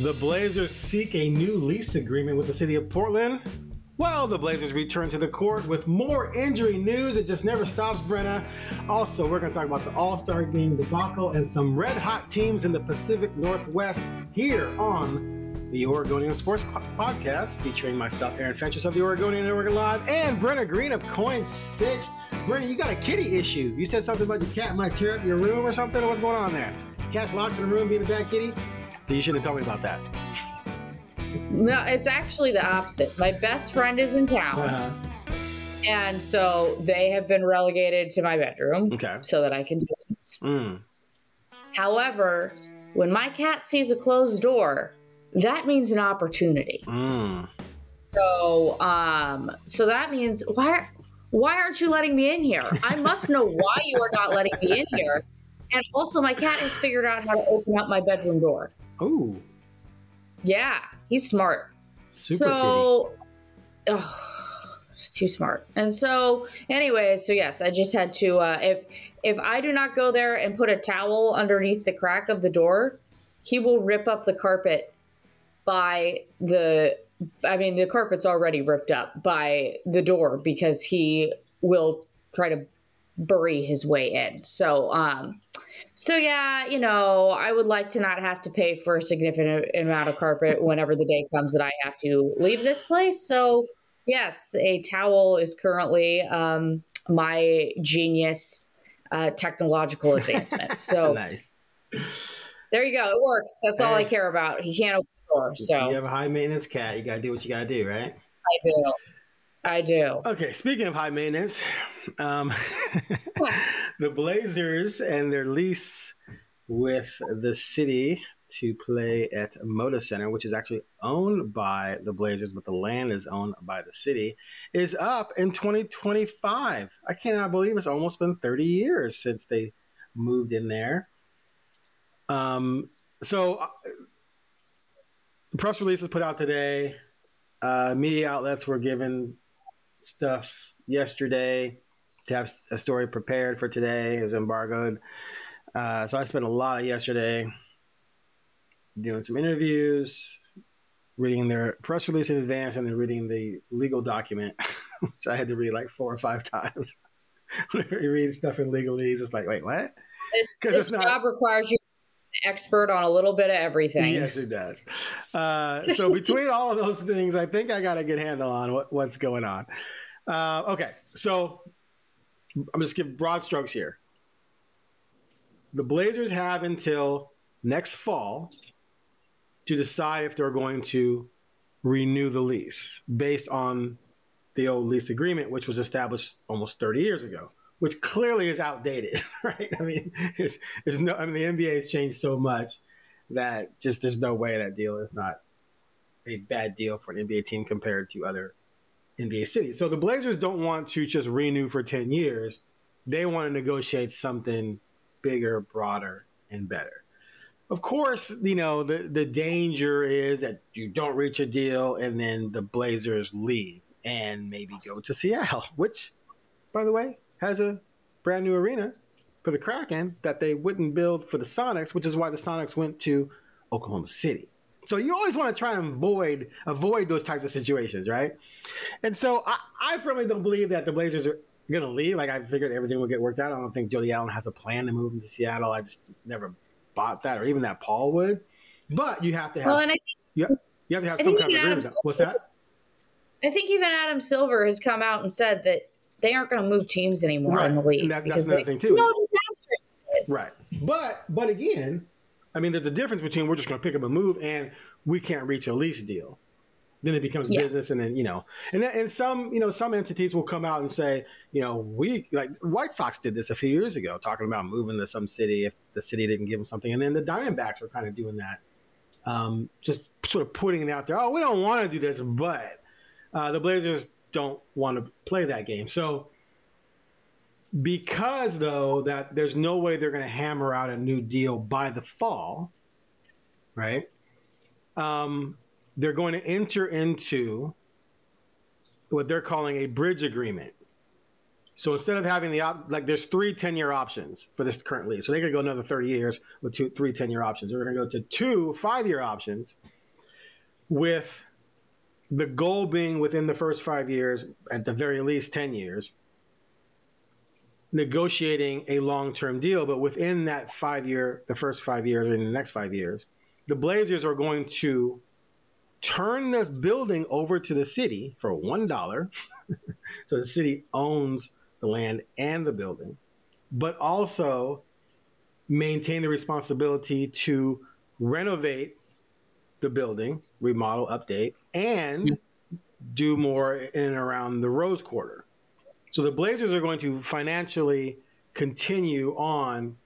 The Blazers seek a new lease agreement with the city of Portland. Well, the Blazers return to the court with more injury news. It just never stops, Brenna. Also, we're going to talk about the All Star game debacle and some red hot teams in the Pacific Northwest here on the Oregonian Sports Podcast, featuring myself, Aaron Fentress of the Oregonian Oregon Live, and Brenna Greene of KOIN Six. Brenna, you got a kitty issue. You said something about your cat might tear up your room or something. What's going on there? Cat's locked in the room being a bad kitty? So you should have told me about that. No, it's actually the opposite. My best friend is in town. Uh-huh. And so they have been relegated to my bedroom okay. so that I can do this. Mm. However, when my cat sees a closed door, that means an opportunity. Mm. So, um, so that means why why aren't you letting me in here? I must know why you are not letting me in here. And also, my cat has figured out how to open up my bedroom door. Oh, yeah, he's smart. Super so, oh, it's too smart. And so, anyway, so yes, I just had to. Uh, if if I do not go there and put a towel underneath the crack of the door, he will rip up the carpet by the. I mean, the carpet's already ripped up by the door because he will try to bury his way in. So, um, so yeah, you know, I would like to not have to pay for a significant amount of carpet whenever the day comes that I have to leave this place. So yes, a towel is currently um, my genius uh, technological advancement. So nice. There you go. It works. That's all I care about. He can't open the door. So you have a high maintenance cat. You gotta do what you gotta do, right? I do. I do. Okay, speaking of high maintenance, um, the Blazers and their lease with the city to play at Moda Center, which is actually owned by the Blazers, but the land is owned by the city, is up in 2025. I cannot believe it's almost been 30 years since they moved in there. Um, so uh, the press release was put out today. Uh, media outlets were given stuff yesterday to have a story prepared for today. It was embargoed. Uh, so I spent a lot of yesterday doing some interviews, reading their press release in advance, and then reading the legal document, which I had to read like four or five times. Whenever you read stuff in legalese, it's like, wait, what? This, this job not... requires you expert on a little bit of everything. Yes, it does. Uh, so between all of those things, I think I got a good handle on what, what's going on. Uh, okay, so I'm just give broad strokes here. The Blazers have until next fall to decide if they're going to renew the lease based on the old lease agreement, which was established almost 30 years ago which clearly is outdated, right? I mean, there's, no, I mean, the NBA has changed so much that just there's no way that deal is not a bad deal for an NBA team compared to other NBA cities. So the Blazers don't want to just renew for 10 years. They want to negotiate something bigger, broader, and better. Of course, you know, the, the danger is that you don't reach a deal and then the Blazers leave and maybe go to Seattle, which, by the way, has a brand new arena for the Kraken that they wouldn't build for the Sonics, which is why the Sonics went to Oklahoma City. So you always want to try and avoid avoid those types of situations, right? And so I, I firmly don't believe that the Blazers are going to leave. Like I figured everything would get worked out. I don't think Jody Allen has a plan to move to Seattle. I just never bought that, or even that Paul would. But you have to have. Well, and I think, you, you have to have some kind of agreement. What's that? I think even Adam Silver has come out and said that they aren't going to move teams anymore right. in the league. That, that's another they, thing too. No disastrous. Right, but but again, I mean, there's a difference between we're just going to pick up a move and we can't reach a lease deal. Then it becomes yeah. business, and then you know, and then, and some you know some entities will come out and say, you know, we like White Sox did this a few years ago, talking about moving to some city if the city didn't give them something, and then the Diamondbacks were kind of doing that, um, just sort of putting it out there. Oh, we don't want to do this, but uh, the Blazers don't want to play that game. So because though that there's no way they're going to hammer out a new deal by the fall, right? Um, they're going to enter into what they're calling a bridge agreement. So instead of having the op, like there's three 10 year options for this current lease. So they could go another 30 years with two, three 10 year options. We're going to go to two five year options with the goal being within the first five years, at the very least 10 years, negotiating a long term deal. But within that five year, the first five years, or in the next five years, the Blazers are going to turn this building over to the city for $1. so the city owns the land and the building, but also maintain the responsibility to renovate the building, remodel, update, and do more in and around the Rose Quarter. So the Blazers are going to financially continue on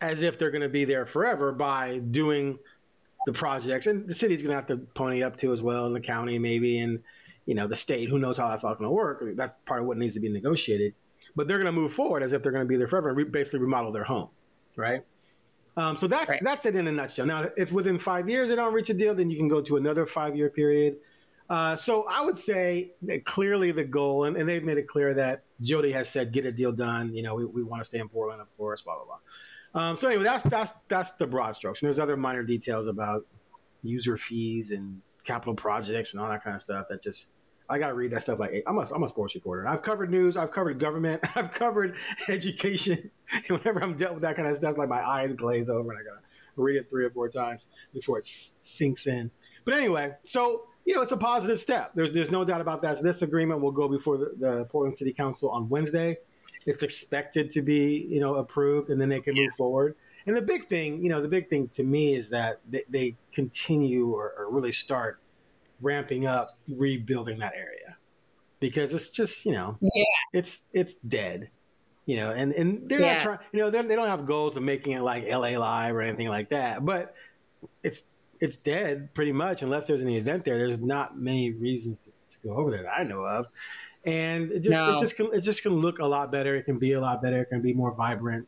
as if they're going to be there forever by doing the projects, and the city's going to have to pony up to as well, and the county maybe, and you know the state. Who knows how that's all going to work? That's part of what needs to be negotiated. But they're going to move forward as if they're going to be there forever and re- basically remodel their home, right? Um, so that's right. that's it in a nutshell. Now, if within five years they don't reach a deal, then you can go to another five year period. Uh, so I would say clearly the goal, and, and, they've made it clear that Jody has said, get a deal done. You know, we, we want to stay in Portland, of course, blah, blah, blah. Um, so anyway, that's, that's, that's the broad strokes. And there's other minor details about user fees and capital projects and all that kind of stuff that just, I got to read that stuff like I'm a, I'm a sports reporter. I've covered news, I've covered government, I've covered education. And whenever I'm dealt with that kind of stuff, like my eyes glaze over and I got to read it three or four times before it sinks in. But anyway, so you know, it's a positive step. There's there's no doubt about that. So this agreement will go before the, the, Portland City Council on Wednesday. It's expected to be you know approved, and then they can move forward. And the big thing, you know, the big thing to me is that they, they continue or, or really start ramping up rebuilding that area because it's just you know yeah. it's it's dead you know and and they're yes. not trying you know they don't have goals of making it like la live or anything like that but it's it's dead pretty much unless there's an event there. There's not many reasons to, to go over there that I know of, and it just no. it just can, it just can look a lot better. It can be a lot better. It can be more vibrant,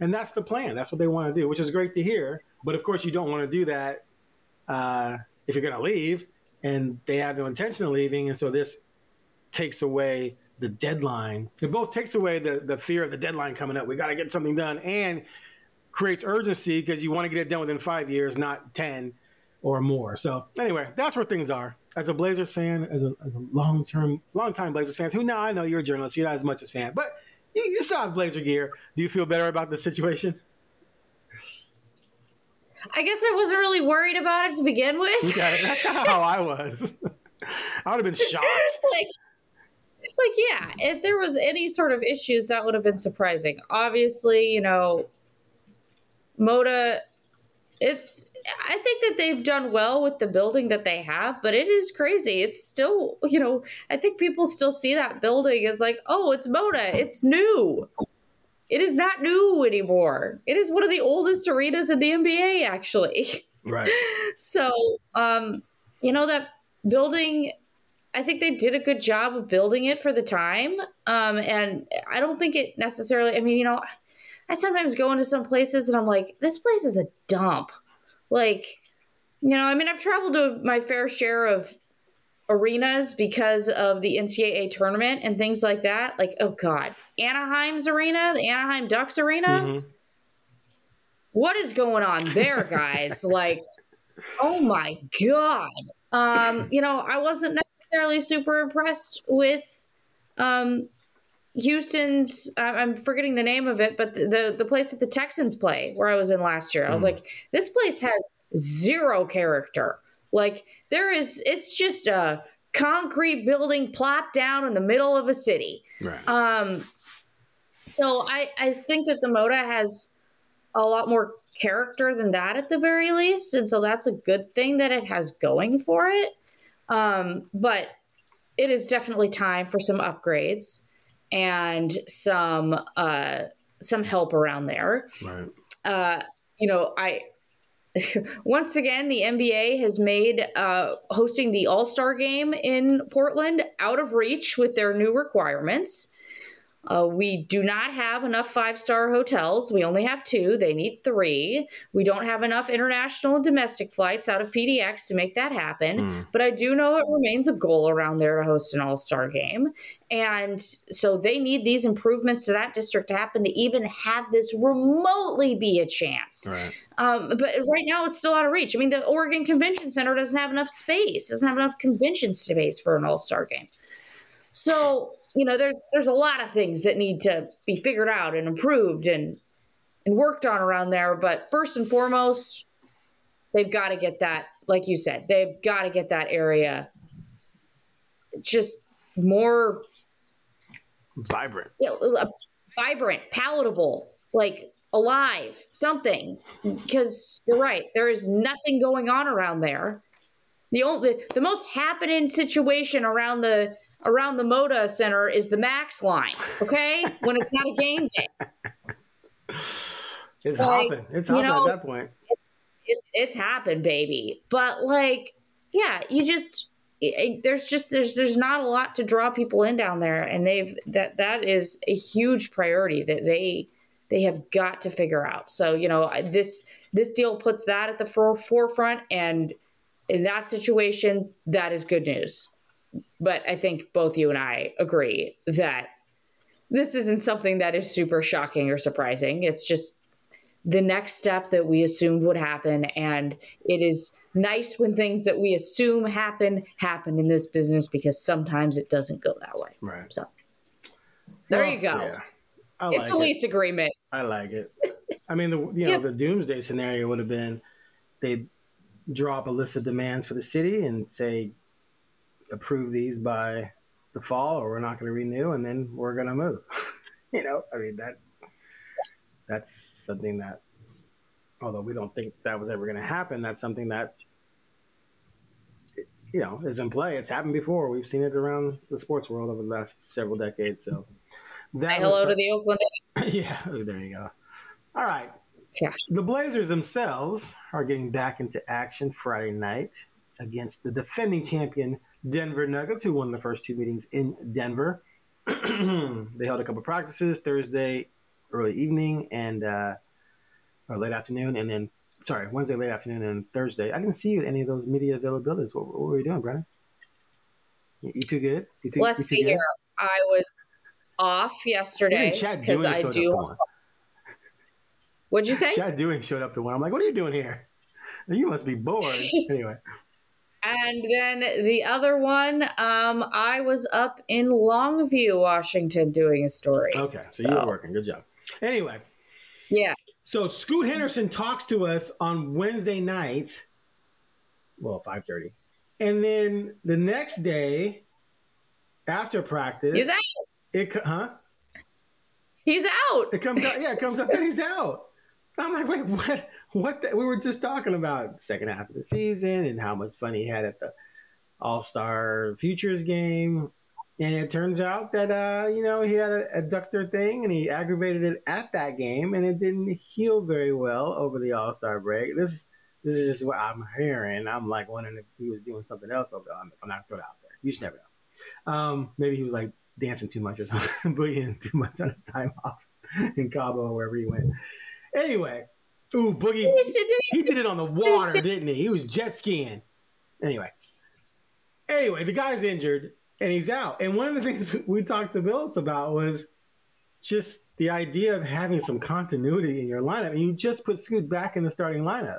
and that's the plan. That's what they want to do, which is great to hear. But of course, you don't want to do that uh, if you're going to leave, and they have no intention of leaving, and so this takes away the deadline. It both takes away the the fear of the deadline coming up. We got to get something done, and creates urgency because you want to get it done within five years, not ten or more. So anyway, that's where things are. As a Blazers fan, as a, as a long term, long time Blazers fan, who now I know you're a journalist, you're not as much as fan, but you, you still have Blazer gear. Do you feel better about the situation? I guess I wasn't really worried about it to begin with. That's kind of how I was. I would have been shocked. like, like yeah, if there was any sort of issues, that would have been surprising. Obviously, you know, Moda, it's I think that they've done well with the building that they have, but it is crazy. It's still, you know, I think people still see that building as like, oh, it's Moda, it's new. It is not new anymore. It is one of the oldest arenas in the NBA, actually. Right. so, um, you know, that building, I think they did a good job of building it for the time. Um, and I don't think it necessarily, I mean, you know, I sometimes go into some places and I'm like, this place is a dump. Like, you know, I mean, I've traveled to my fair share of arenas because of the NCAA tournament and things like that. Like, oh God, Anaheim's arena, the Anaheim Ducks arena. Mm-hmm. What is going on there, guys? like, oh my God. Um, you know, I wasn't necessarily super impressed with um, Houston's I'm forgetting the name of it, but the, the, the place that the Texans play where I was in last year. I was mm. like, this place has zero character. Like there is, it's just a concrete building plopped down in the middle of a city. Right. Um, so I I think that the Moda has a lot more character than that at the very least, and so that's a good thing that it has going for it. Um, but it is definitely time for some upgrades and some uh, some help around there. Right. Uh, you know, I once again the NBA has made uh, hosting the All Star Game in Portland out of reach with their new requirements. Uh, we do not have enough five star hotels. We only have two. They need three. We don't have enough international and domestic flights out of PDX to make that happen. Mm. But I do know it remains a goal around there to host an all star game. And so they need these improvements to that district to happen to even have this remotely be a chance. Right. Um, but right now it's still out of reach. I mean, the Oregon Convention Center doesn't have enough space, doesn't have enough convention space for an all star game. So you know, there's there's a lot of things that need to be figured out and improved and and worked on around there. But first and foremost, they've got to get that, like you said, they've got to get that area just more vibrant, yeah, vibrant, palatable, like alive, something. Because you're right, there is nothing going on around there. The only the most happening situation around the around the Moda Center is the Max line. Okay, when it's not a game day. It's like, hopping. It's hopping you know, at that point. It's, it's it's happened, baby. But like, yeah, you just it, there's just there's there's not a lot to draw people in down there, and they've that that is a huge priority that they they have got to figure out. So you know this this deal puts that at the forefront, and in that situation, that is good news but I think both you and I agree that this isn't something that is super shocking or surprising. It's just the next step that we assumed would happen. And it is nice when things that we assume happen happen in this business because sometimes it doesn't go that way. Right. So there well, you go. Yeah. It's a lease agreement. I like it. I mean, the you know yep. the doomsday scenario would have been they draw up a list of demands for the city and say approve these by the fall or we're not going to renew and then we're going to move. you know, I mean, that that's something that, although we don't think that was ever going to happen, that's something that, you know, is in play. It's happened before. We've seen it around the sports world over the last several decades. So, that hello to the Oakland yeah, there you go. All right. Yeah. The Blazers themselves are getting back into action Friday night against the defending champion Denver Nuggets, who won the first two meetings in Denver. they held a couple practices Thursday early evening and uh, or late afternoon, and then sorry Wednesday late afternoon and Thursday. I didn't see you any of those media availabilities. What, what were you doing, Brenna? You, you too good? You too, Let's you see here. I was off yesterday because I do. What'd you say? Chad Doing showed up to one. I'm like, what are you doing here? You must be bored. anyway. And then the other one, um, I was up in Longview, Washington, doing a story. Okay, so, so. you were working. Good job. Anyway. Yeah. So Scoot Henderson talks to us on Wednesday night. Well, five thirty, and then the next day, after practice, he's out. It huh? He's out. It comes out. Yeah, it comes up and he's out. I'm like, wait, what? What the, we were just talking about second half of the season and how much fun he had at the All Star Futures game. And it turns out that uh, you know he had a adductor thing and he aggravated it at that game and it didn't heal very well over the All Star break. This this is just what I'm hearing. I'm like wondering if he was doing something else over. I'm, I'm not throw it out there. You just never know. Um, maybe he was like dancing too much or something, boogieing too much on his time off in Cabo or wherever he went. Anyway, Ooh, Boogie. He did it on the water, didn't he? He was jet skiing. Anyway. Anyway, the guy's injured and he's out. And one of the things we talked to Billups about was just the idea of having some continuity in your lineup. And you just put Scoot back in the starting lineup.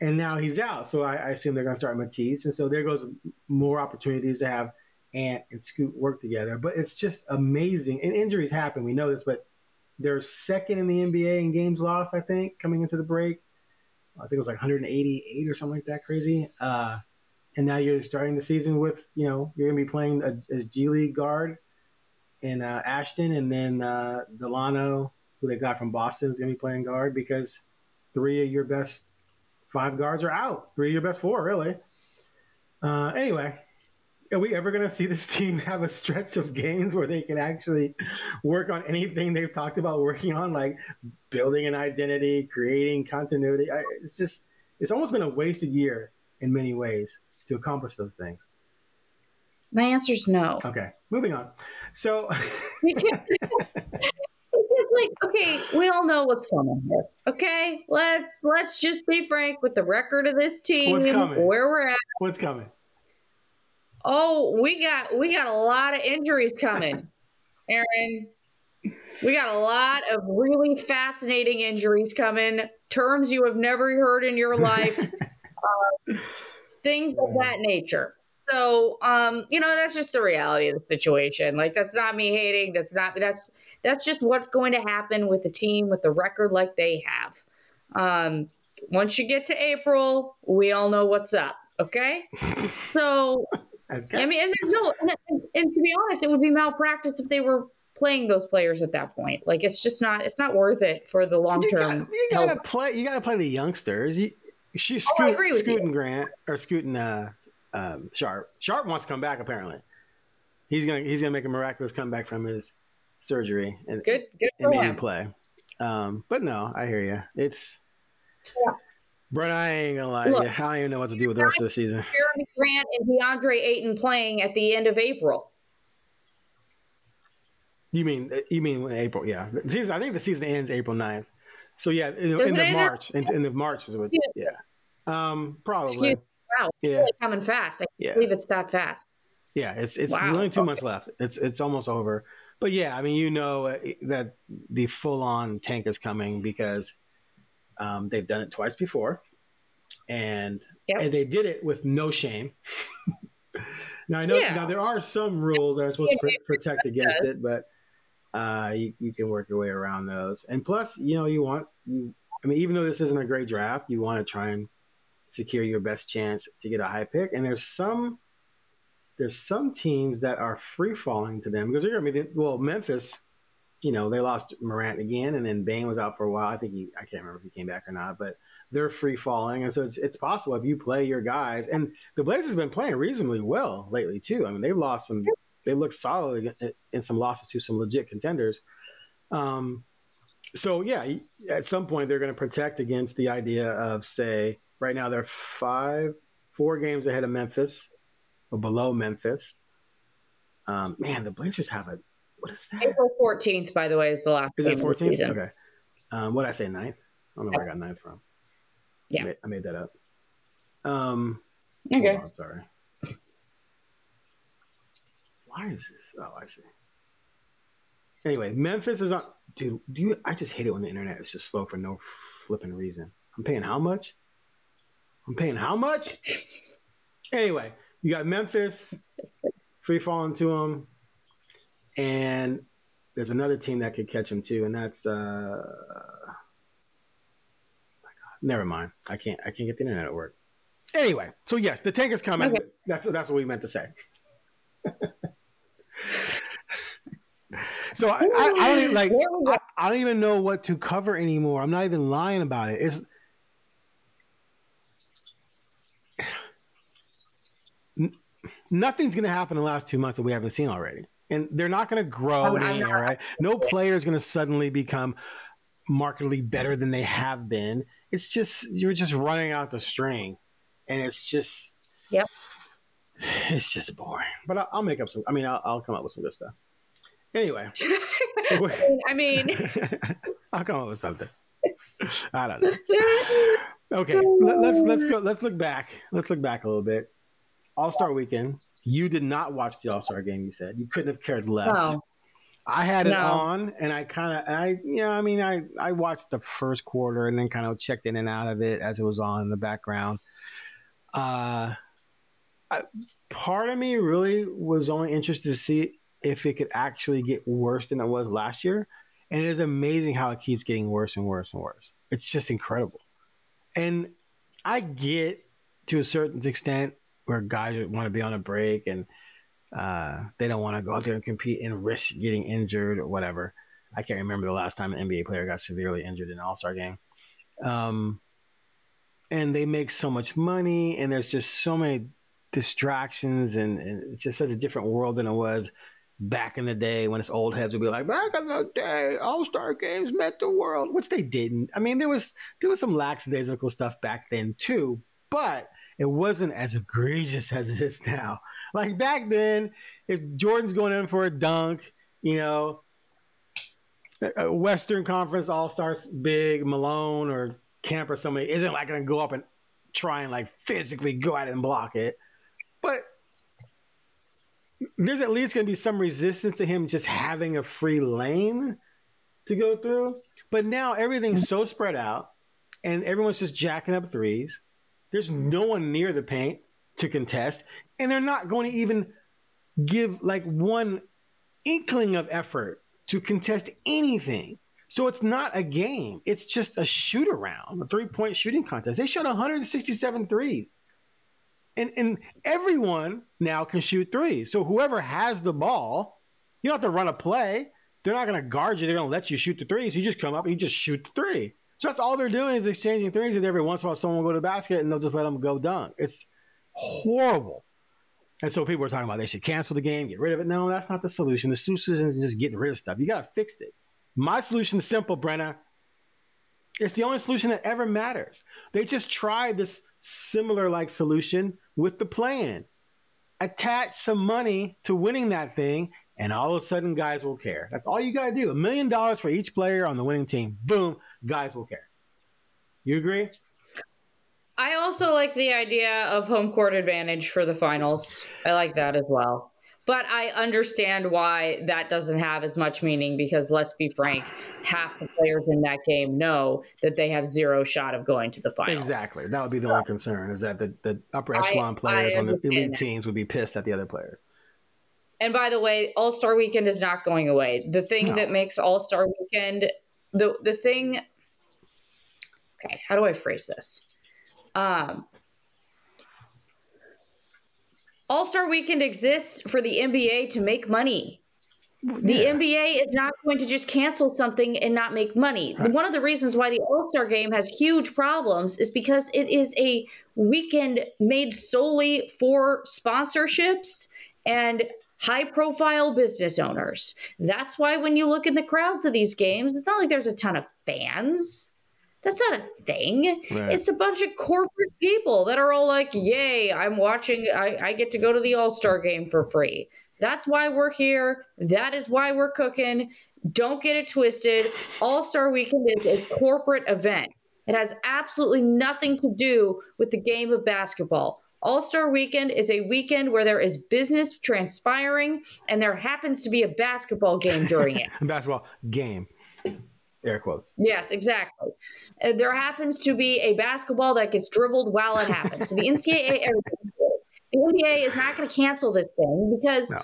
And now he's out. So I, I assume they're going to start Matisse. And so there goes more opportunities to have Ant and Scoot work together. But it's just amazing. And injuries happen. We know this. But they're second in the NBA in games lost, I think, coming into the break. I think it was like 188 or something like that, crazy. Uh, and now you're starting the season with, you know, you're going to be playing as G League guard in uh, Ashton, and then uh, Dalano, who they got from Boston, is going to be playing guard because three of your best five guards are out. Three of your best four, really. Uh, anyway, are we ever going to see this team have a stretch of games where they can actually work on anything they've talked about working on, like building an identity, creating continuity? I, it's just, it's almost been a wasted year in many ways to accomplish those things. My answer is no. Okay. moving on. So, It's like, okay, we all know what's coming here. Okay, let's let's just be frank with the record of this team, where we're at. what's coming? Oh, we got we got a lot of injuries coming, Aaron. We got a lot of really fascinating injuries coming. Terms you have never heard in your life. uh, things of that nature. So, um, you know, that's just the reality of the situation. Like, that's not me hating. That's not that's that's just what's going to happen with the team with the record like they have. Um, once you get to April, we all know what's up. Okay, so Okay. I mean, and there's no, and, and to be honest, it would be malpractice if they were playing those players at that point. Like, it's just not, it's not worth it for the long term. you gotta play. You gotta play the youngsters. You, she, Oh, I agree with Scoot you. and Grant or Scoot and uh, um, Sharpe. Sharpe wants to come back. Apparently, he's gonna he's gonna make a miraculous comeback from his surgery and Good, good and maybe him. play. Um, but no, I hear you. It's Yeah. Brent. I ain't gonna lie Look. you. I don't even know what to do with the rest of the season. Jerami Grant and DeAndre Ayton playing at the end of April. You mean you mean April? Yeah, the season. I think the season ends April 9th. So yeah, in, in the March, in, in the March is what. Yeah, um, probably. Excuse. Wow, it's Yeah. really coming fast. I can't Yeah. believe it's that fast. Yeah, it's it's Wow. only two Okay. months left. It's it's almost over. But yeah, I mean, you know uh, that the full on tank is coming because um, they've done it twice before, and Yep. and they did it with no shame. now I know Yeah. now there are some rules that are supposed to pr- protect against it, but uh, you you can work your way around those. And plus, you know, you want you. I mean, even though this isn't a great draft, you want to try and secure your best chance to get a high pick. And there's some there's some teams that are free falling to them because they're going to be well Memphis. You know they lost Morant again, and then Bane was out for a while. I think he I can't remember if he came back or not, but they're free falling, and so it's it's possible if you play your guys. And the Blazers have been playing reasonably well lately too. I mean they've lost some, they look solid in, some losses to some legit contenders. Um, so yeah, at some point they're going to protect against the idea of say right now they're five, four games ahead of Memphis or below Memphis. Um, man, the Blazers have a what is that? April 14th, by the way, is the last Is it 14th? Okay. Um, what did I say, ninth? I don't know where I got ninth from. Yeah. I made, I made that up. Um, Okay. On, sorry. Why is this? Oh, I see. Anyway, Memphis is on. Dude, do you? I just hate it when the internet is just slow for no flipping reason. I'm paying how much? I'm paying how much? anyway, you got Memphis free falling to them, and there's another team that could catch him too, and that's. uh Never mind. I can't. I can't get the internet at work. Anyway, so yes, the tank is coming. Okay. That's that's what we meant to say. so I, I, I don't even like. There we go. I, I don't even know what to cover anymore. I'm not even lying about it. It's N- nothing's going to happen in the last two months that we haven't seen already, and they're not going to grow oh, I'm- in I'm any not- area. No player is going to suddenly become markedly better than they have been. It's just you're just running out the string, and it's just Yep. It's just boring. But I'll, I'll make up some. I mean, I'll, I'll come up with some good stuff. Anyway, I mean, I'll come up with something. I don't know. Okay, let, let's let's go. Let's look back. Let's look back a little bit. All Star Weekend. You did not watch the All Star game. You said you couldn't have cared less. no. I had it No. on, and I kind of, I, you know, I mean, I, I watched the first quarter and then kind of checked in and out of it as it was on in the background. Uh, I, part of me really was only interested to see if it could actually get worse than it was last year, and it is amazing how it keeps getting worse and worse and worse. It's just incredible, and I get to a certain extent where guys want to be on a break and uh, they don't want to go out there and compete and risk getting injured or whatever. I can't remember the last time an NBA player got severely injured in an All Star game. Um, and they make so much money, and there's just so many distractions, and, and it's just such a different world than it was back in the day when it's old heads would be like, back in the day, All Star games met the world, which they didn't. I mean, there was there was some lackadaisical stuff back then too, but it wasn't as egregious as it is now. Like back then, if Jordan's going in for a dunk, you know, Western Conference All Stars big Malone or Kemp or somebody isn't like going to go up and try and like physically go out and block it, but there's at least going to be some resistance to him just having a free lane to go through. But now everything's so spread out, and everyone's just jacking up threes. There's no one near the paint to contest, and they're not going to even give like one inkling of effort to contest anything. So it's not a game. It's just a shoot around, a three point shooting contest. They shot 167 threes. And, and everyone now can shoot threes. So whoever has the ball, you don't have to run a play. They're not going to guard you. They're going to let you shoot the threes. You just come up and you just shoot the three. So that's all they're doing is exchanging threes. And every once in a while, someone will go to the basket and they'll just let them go dunk. It's horrible. And so people are talking about they should cancel the game, get rid of it. No, that's not the solution. The solution is just getting rid of stuff. You got to fix it. My solution is simple, Brenna. It's the only solution that ever matters. They just tried this similar like solution with the plan. Attach some money to winning that thing, and all of a sudden, guys will care. That's all you got to do. A million dollars for each player on the winning team. Boom, guys will care. You agree? I also like the idea of home court advantage for the finals. I like that as well. But I understand why that doesn't have as much meaning because let's be frank, half the players in that game know that they have zero shot of going to the finals. Exactly. That would be so, the only concern is that the, the upper echelon I, players I on the elite that. teams would be pissed at the other players. And by the way, All Star Weekend is not going away. The thing no. that makes All Star Weekend the the thing. Okay, how do I phrase this? Um, All Star Weekend exists for the NBA to make money. The yeah. NBA is not going to just cancel something and not make money. Right. One of the reasons why the All Star game has huge problems is because it is a weekend made solely for sponsorships and high profile business owners. That's why when you look in the crowds of these games, it's not like there's a ton of fans. That's not a thing. Right. It's a bunch of corporate people that are all like, yay, I'm watching, I, I get to go to the All Star game for free. That's why we're here. That is why we're cooking. Don't get it twisted. All Star Weekend is a corporate event. It has absolutely nothing to do with the game of basketball. All Star Weekend is a weekend where there is business transpiring and there happens to be a basketball game during it. basketball game air quotes. Yes, exactly. Uh, there happens to be a basketball that gets dribbled while it happens. So the NCAA, the NBA is not going to cancel this thing because no.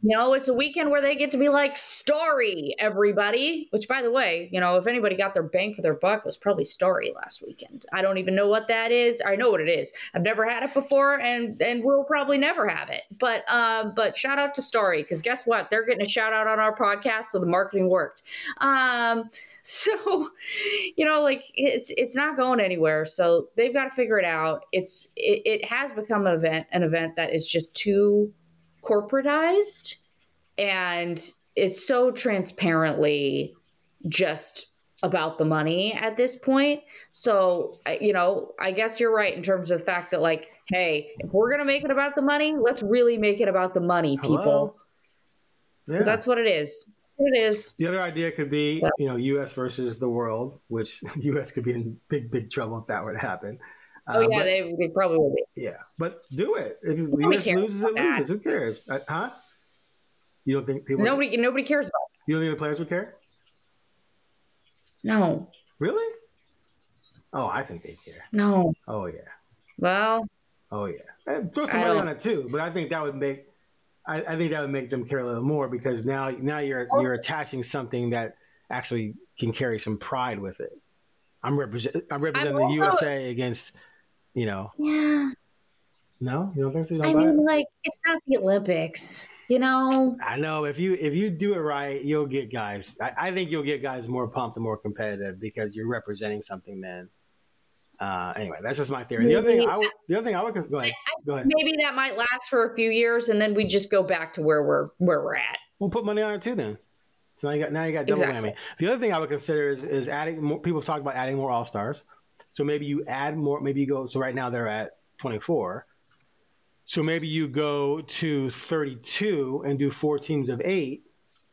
You know, it's a weekend where they get to be like, Starry, everybody. Which, by the way, you know, if anybody got their bang for their buck, it was probably Starry last weekend. I don't even know what that is. I know what it is. I've never had it before, and and we'll probably never have it. But um, but shout out to Starry because guess what? They're getting a shout out on our podcast, so the marketing worked. Um, so you know, like it's it's not going anywhere. So they've got to figure it out. It's it, it has become an event, an event that is just too corporatized and it's so transparently just about the money at this point. So, you know, I guess you're right in terms of the fact that, like, hey, if we're going to make it about the money, let's really make it about the money, people. Because yeah. that's what it is. It is. The other idea could be, you know, U.S. versus the world, which U.S. could be in big, big trouble if that were to happen. Oh yeah, uh, but, they, they probably will be. Yeah, but do it. If the US loses, it loses. Who cares? Uh, huh? You don't think people? Nobody. Nobody cares about. It. You don't think the players would care? No. Really? Oh, I think they care. No. Oh yeah. Well. Oh yeah. And throw some money on it too, but I think that would make. I, I, think that would make them care a little more because now, now you're you're attaching something that actually can carry some pride with it. I'm represent. I'm representing I'm the USA against you know. Yeah. No, you don't think so? Don't I mean, it? like it's not the Olympics, you know. I know if you if you do it right, you'll get guys. I, I think you'll get guys more pumped and more competitive because you're representing something. man. uh, anyway, that's just my theory. Maybe, the other thing I would, the other thing I would go ahead, go ahead. Maybe that might last for a few years, and then we just go back to where we're where we're at. We'll put money on it too, then. So now you got now you got double exactly. whammy. The other thing I would consider is, is adding more. People talk about adding more all stars. So maybe you add more. Maybe you go. So right now they're at 24. So maybe you go to 32 and do four teams of eight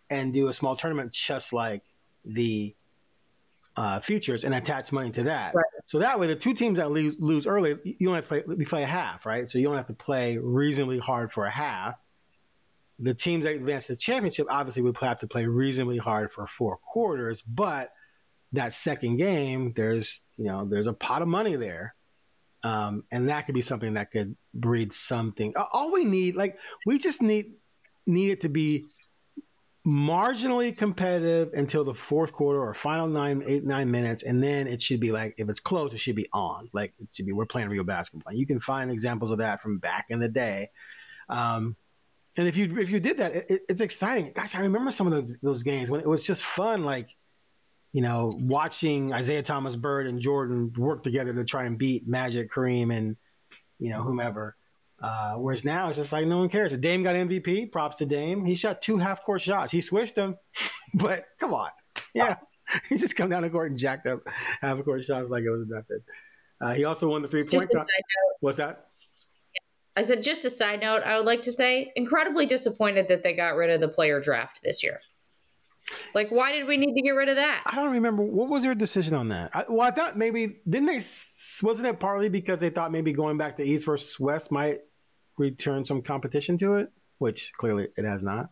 and do a small tournament just like the uh, futures and attach money to that. Right. So that way, the two teams that lose, lose early, you only have to play, we play a half, right? So you don't have to play reasonably hard for a half. The teams that advance to the championship obviously would have to play reasonably hard for four quarters, but that second game, there's you know there's a pot of money there, um, and that could be something that could breed something. All we need, like we just need need it to be marginally competitive until the fourth quarter or final nine, eight, nine minutes, and then it should be like if it's close, it should be on. Like it should be we're playing real basketball. You can find examples of that from back in the day. Um, and if you if you did that, it, it's exciting. Gosh, I remember some of those, those games when it was just fun. Like you know, watching Isiah Thomas Bird and Jordan work together to try and beat Magic, Kareem, and you know whomever. Uh, whereas now it's just like no one cares. Dame got MVP. Props to Dame. He shot two half court shots. He swished them, but come on, yeah, he just come down the court and jacked up half court shots like it was nothing. Uh, he also won the three point. Con- What's that? I said, just a side note, I would like to say, incredibly disappointed that they got rid of the player draft this year. Like, why did we need to get rid of that? I don't remember. What was their decision on that? I, well, I thought maybe didn't they? Wasn't it partly because they thought maybe going back to East versus West might return some competition to it, which clearly it has not.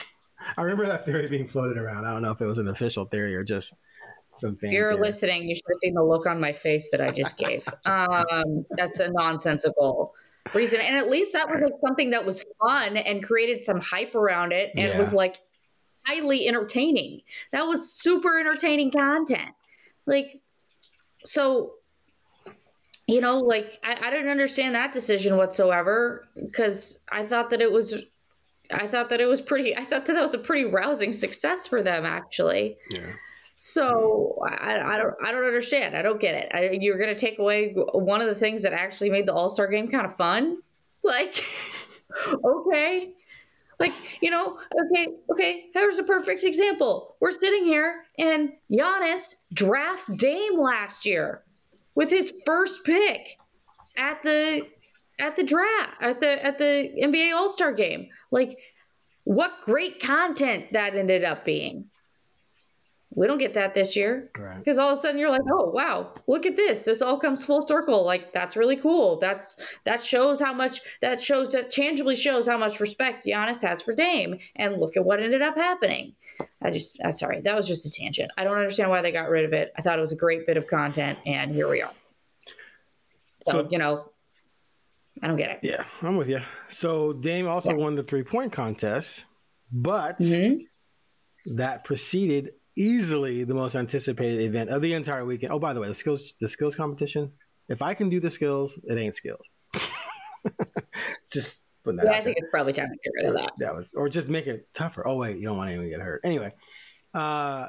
I remember that theory being floated around. I don't know if it was an official theory or just some fan. If you're theory. listening, you should have seen the look on my face that I just gave. um, that's a nonsensical reason, and at least that was like something that was fun and created some hype around it, and yeah. was like highly entertaining. That was super entertaining content. Like, so, you know, like I, I didn't understand that decision whatsoever because I thought that it was, I thought that it was pretty, I thought that that was a pretty rousing success for them actually. Yeah. So I, I don't I don't understand. I don't get it. I, you're going to take away one of the things that actually made the All Star game kind of fun. Like, okay, like, you know, okay, okay, here's a perfect example. We're sitting here and Giannis drafts Dame last year with his first pick at the at the draft at the at the NBA All-Star game. Like what great content that ended up being. We don't get that this year because right. all of a sudden you're like, oh wow, look at this! This all comes full circle. Like that's really cool. That's that shows how much that shows that tangibly shows how much respect Giannis has for Dame. And look at what ended up happening. I just, I'm sorry, that was just a tangent. I don't understand why they got rid of it. I thought it was a great bit of content, and here we are. So, so you know, I don't get it. Yeah, I'm with you. So Dame also yeah. won the three point contest, but mm-hmm. that preceded easily the most anticipated event of the entire weekend. Oh, by the way, the skills the skills competition. If I can do the skills, it ain't skills. just putting that. Yeah, I think there. it's probably time to get rid of that. That was, or just make it tougher. Oh wait, you don't want anyone to get hurt. Anyway, uh,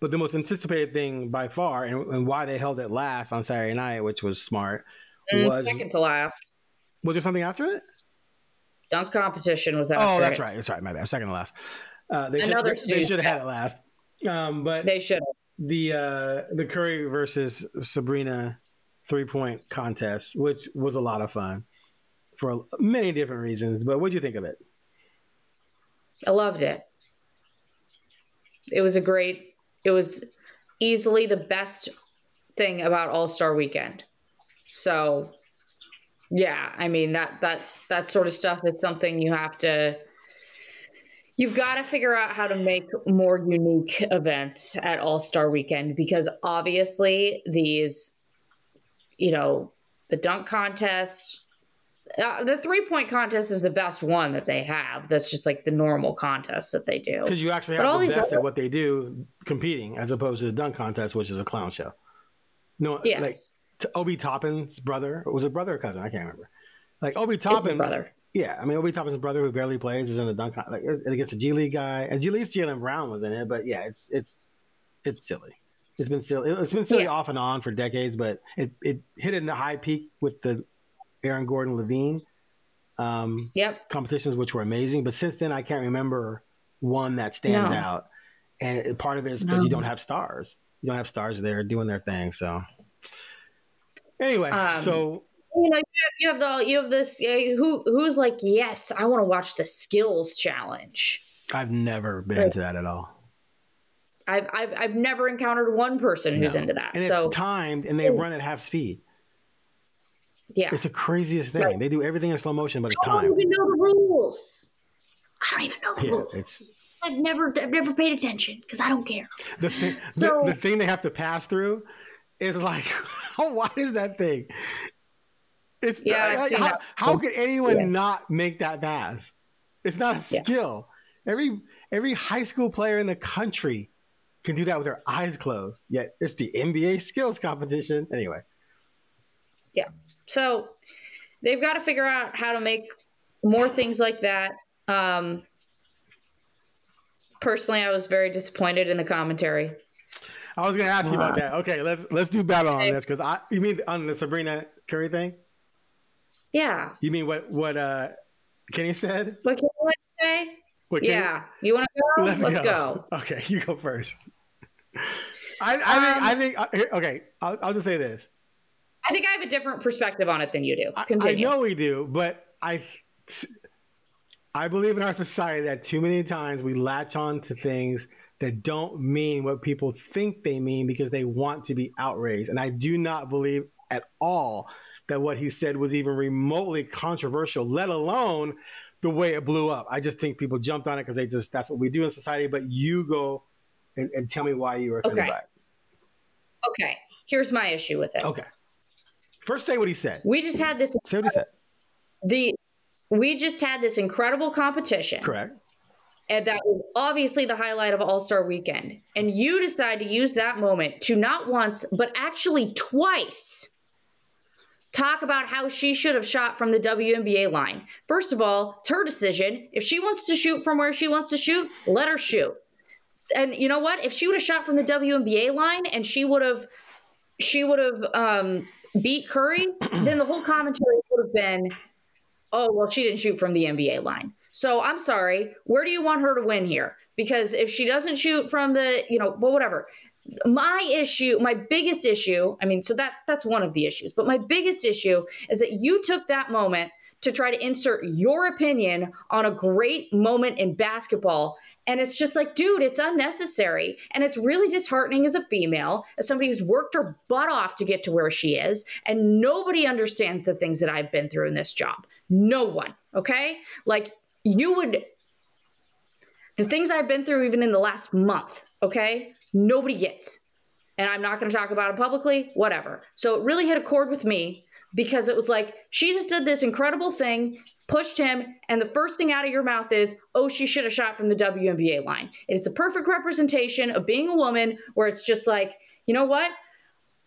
but the most anticipated thing by far, and, and, why they held it last on Saturday night, which was smart, mm, was second to last. Was there something after it? Dunk competition was after. Oh, that's it. right. That's right. My bad. Second to last. Uh, they Another should, they, they should have had it last. Um, but they should the uh, the Curry versus Sabrina three point contest, which was a lot of fun for many different reasons. But what do you think of it? I loved it. It was a great. It was easily the best thing about All Star Weekend. So, yeah, I mean that that that sort of stuff is something you have to You've got to figure out how to make more unique events at All Star Weekend because obviously these, you know, the dunk contest, uh, the three point contest is the best one that they have. That's just like the normal contest that they do. Because you actually have but the best other... at what they do competing, as opposed to the dunk contest, which is a clown show. No, yes. like Obi Toppin's brother was it brother or cousin? I can't remember. Like Obi Toppin, brother. Yeah, I mean, Obi Toppin's brother, who barely plays, is in the dunk like against a G League guy, and G League's Jaylen Brown was in it. But yeah, it's it's it's silly. It's been silly. It's been silly yeah. off and on for decades, but it it hit in a high peak with the Aaron Gordon LaVine um, yep. competitions, which were amazing. But since then, I can't remember one that stands no. out. And part of it is because no. you don't have stars. You don't have stars there doing their thing. So anyway, um, so you know, you have, the you have this who who's like, yes, I want to watch the skills challenge. I've never been into that at all. I've, I've I've never encountered one person who's No. into that. And so it's timed, and they run at half speed. yeah, It's the craziest thing. Right. They do everything in slow motion, but it's timed I don't timed. even know the rules. I don't even know the Yeah, rules. it's I've never I've never paid attention because I don't care. the thing. So- the, the thing they have to pass through is like, how wide is that thing? It's Yeah, I've like, how, how could anyone Yeah. not make that pass? It's not a Yeah. skill. Every every high school player in the country can do that with their eyes closed. Yet it's the NBA skills competition. Anyway, Yeah. So they've got to figure out how to make more things like that. Um, personally, I was very disappointed in the commentary. I was going to ask you about that. Okay, let's let's do battle on this because I you mean on the Sabrina Curry thing? Yeah, You mean what what uh Kenny said? what can you say? What Kenny- Yeah, you want to go? Let's, go. Okay, you go first. I, I think I Um, think uh, okay. I'll, I'll just say this. I think I have a different perspective on it than you do. I, I know we do, but I I believe in our society that too many times we latch on to things that don't mean what people think they mean because they want to be outraged. And I do not believe at all that what he said was even remotely controversial, let alone the way it blew up. I just think people jumped on it because they just that's what we do in society. But you go and, and tell me why you were offended Okay. by it. Okay, here's my issue with it. Okay. First, say what he said. We just had this Say what he said. the we just had this incredible competition. Correct. And that was obviously the highlight of All Star Weekend. And you decide to use that moment to not once, but actually twice talk about how she should have shot from the WNBA line. First of all, it's her decision. If she wants to shoot from where she wants to shoot, let her shoot. And you know what? If she would have shot from the WNBA line and she would have she would have um, beat Curry, then the whole commentary would have been, oh, well, she didn't shoot from the NBA line. So I'm sorry. Where do you want her to win here? Because if she doesn't shoot from the, you know, well, whatever. My issue, my biggest issue, I mean, so that that's one of the issues, but my biggest issue is that you took that moment to try to insert your opinion on a great moment in basketball. And it's just like, dude, it's unnecessary. And it's really disheartening as a female, as somebody who's worked her butt off to get to where she is. And nobody understands the things that I've been through in this job. No one. Okay. Like, you would, the things I've been through even in the last month. Okay. Nobody gets. And I'm not going to talk about it publicly, whatever. So it really hit a chord with me because it was like, she just did this incredible thing pushed him, and the first thing out of your mouth is, oh, she should have shot from the WNBA line. It's a perfect representation of being a woman where it's just like, you know what?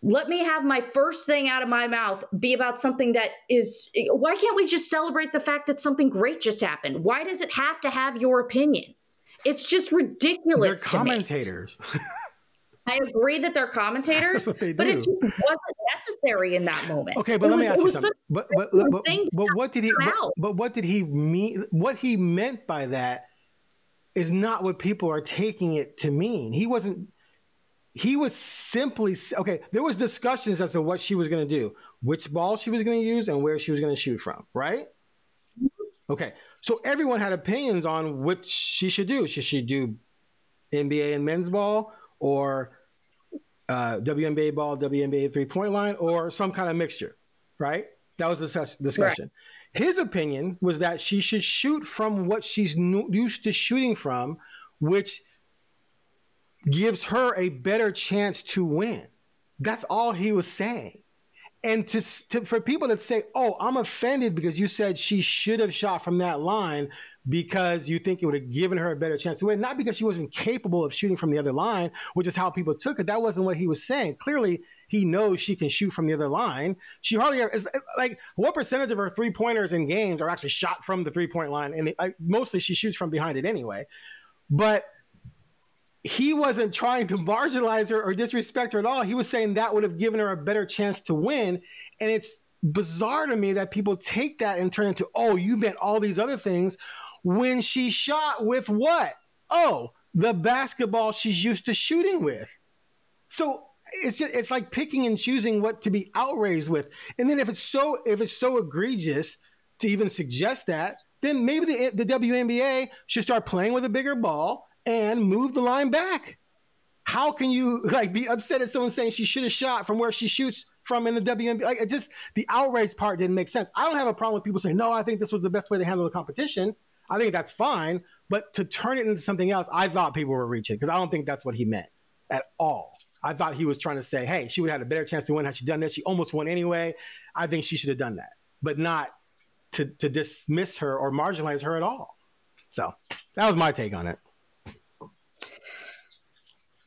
Let me have my first thing out of my mouth be about something that is. Why can't we just celebrate the fact that something great just happened? Why does it have to have your opinion? It's just They're ridiculous me. commentators. I agree that they're commentators, they but it just wasn't necessary in that moment. Okay, but It let me ask you something. But but but, but what did he? But, but what did he mean? What he meant by that is not what people are taking it to mean. He wasn't. He was simply okay. There was discussions as to what she was going to do, which ball she was going to use, and where she was going to shoot from. Right. Mm-hmm. Okay, so everyone had opinions on what she should do. Should she do NBA and men's ball, or uh, WNBA ball, WNBA three point line, or some kind of mixture, right? That was the discuss- discussion. His opinion was that she should shoot from what she's used to shooting from, which gives her a better chance to win. That's all he was saying. And to, to for people that say, "Oh, I'm offended because you said she should have shot from that line," because you think it would have given her a better chance to win, not because she wasn't capable of shooting from the other line, which is how people took it. That wasn't what he was saying. Clearly, he knows she can shoot from the other line. She hardly ever, is like what percentage of her three pointers in games are actually shot from the three point line, and mostly she shoots from behind it anyway. But he wasn't trying to marginalize her or disrespect her at all. He was saying that would have given her a better chance to win. And it's bizarre to me that people take that and turn it into, oh, you meant all these other things when she shot with what? Oh, the basketball she's used to shooting with. So it's just, it's like picking and choosing what to be outraged with. And then if it's so if it's so egregious to even suggest that, then maybe the the WNBA should start playing with a bigger ball and move the line back. How can you like be upset at someone saying she should have shot from where she shoots from in the WNBA? Like it just the outrage part didn't make sense. I don't have a problem with people saying no. I think this was the best way to handle the competition. I think that's fine. But to turn it into something else, I thought people were reaching because I don't think that's what he meant at all. I thought he was trying to say, hey, she would have had a better chance to win had she done this. She almost won anyway. I think she should have done that, but not to, to dismiss her or marginalize her at all. So that was my take on it.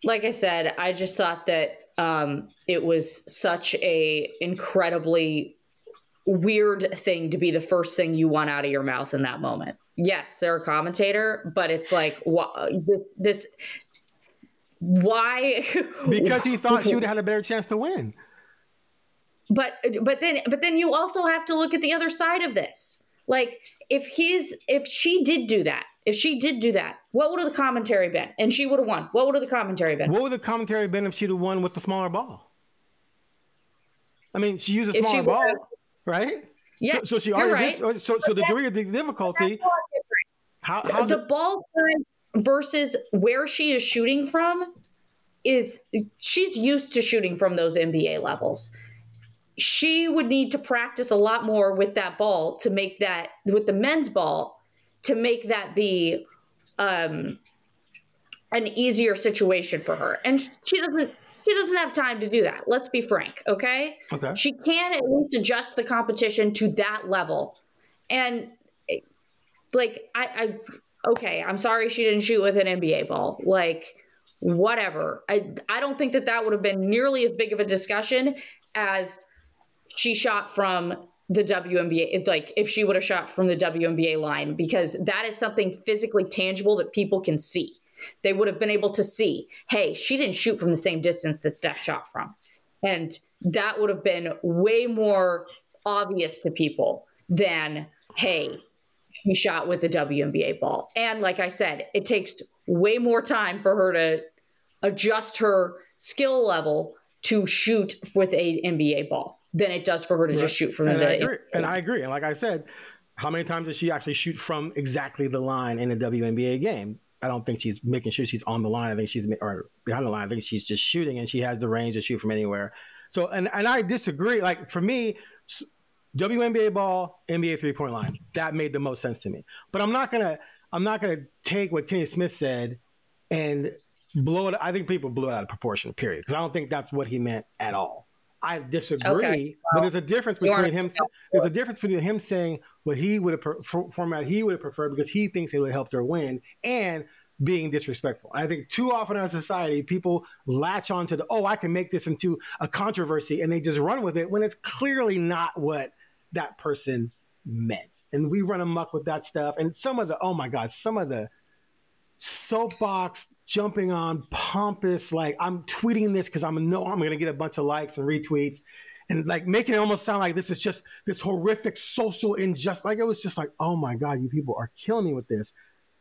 Like I said, I just thought that um, it was such a incredibly weird thing to be the first thing you want out of your mouth in that moment yes, they're a commentator, but it's like wh- this, this why? because he thought she would have had a better chance to win. But but then but then you also have to look at the other side of this. Like if he's if she did do that, if she did do that, what would have the commentary been? And she would have won. What would have the commentary been? What would the commentary been if she'd have won with the smaller ball? I mean, she used a smaller ball, right? Yeah, so, so she already right. so so the degree of the difficulty. How, the it? ball versus where she is shooting from is she's used to shooting from those NBA levels. She would need to practice a lot more with that ball to make that with the men's ball to make that be um, an easier situation for her. And she doesn't she doesn't have time to do that. Let's be frank, okay? Okay. She can at least adjust the competition to that level. And like I, I okay, I'm sorry she didn't shoot with an NBA ball. Like whatever. I I don't think that that would have been nearly as big of a discussion as she shot from the WNBA like if she would have shot from the WNBA line because that is something physically tangible that people can see they would have been able to see, hey, she didn't shoot from the same distance that Steph shot from. And that would have been way more obvious to people than, hey, she shot with a WNBA ball. And like I said, it takes way more time for her to adjust her skill level to shoot with a NBA ball than it does for her to right. just shoot from and the. I agree. And I agree. And like I said, how many times does she actually shoot from exactly the line in a WNBA game? I don't think she's making sure she's on the line. I think she's or behind the line. I think she's just shooting, and she has the range to shoot from anywhere. So, and and I disagree. Like for me, WNBA ball, NBA three point line. That made the most sense to me. But I'm not gonna I'm not gonna take what Kenny Smith said and blow it. I think people blew it out of proportion. Period. Because I don't think that's what he meant at all. I disagree, okay. well, but there's a difference between him. There's a difference between him saying what he would have format he would have preferred because he thinks it would have helped her win, and being disrespectful. I think too often in our society, people latch on to the oh, I can make this into a controversy, and they just run with it when it's clearly not what that person meant. And we run amok with that stuff. And some of the oh my god, some of the soapbox jumping on pompous like i'm tweeting this because i'm know i'm gonna get a bunch of likes and retweets. And like making it almost sound like this is just this horrific social injustice like it was just like oh my god you people are killing me with this.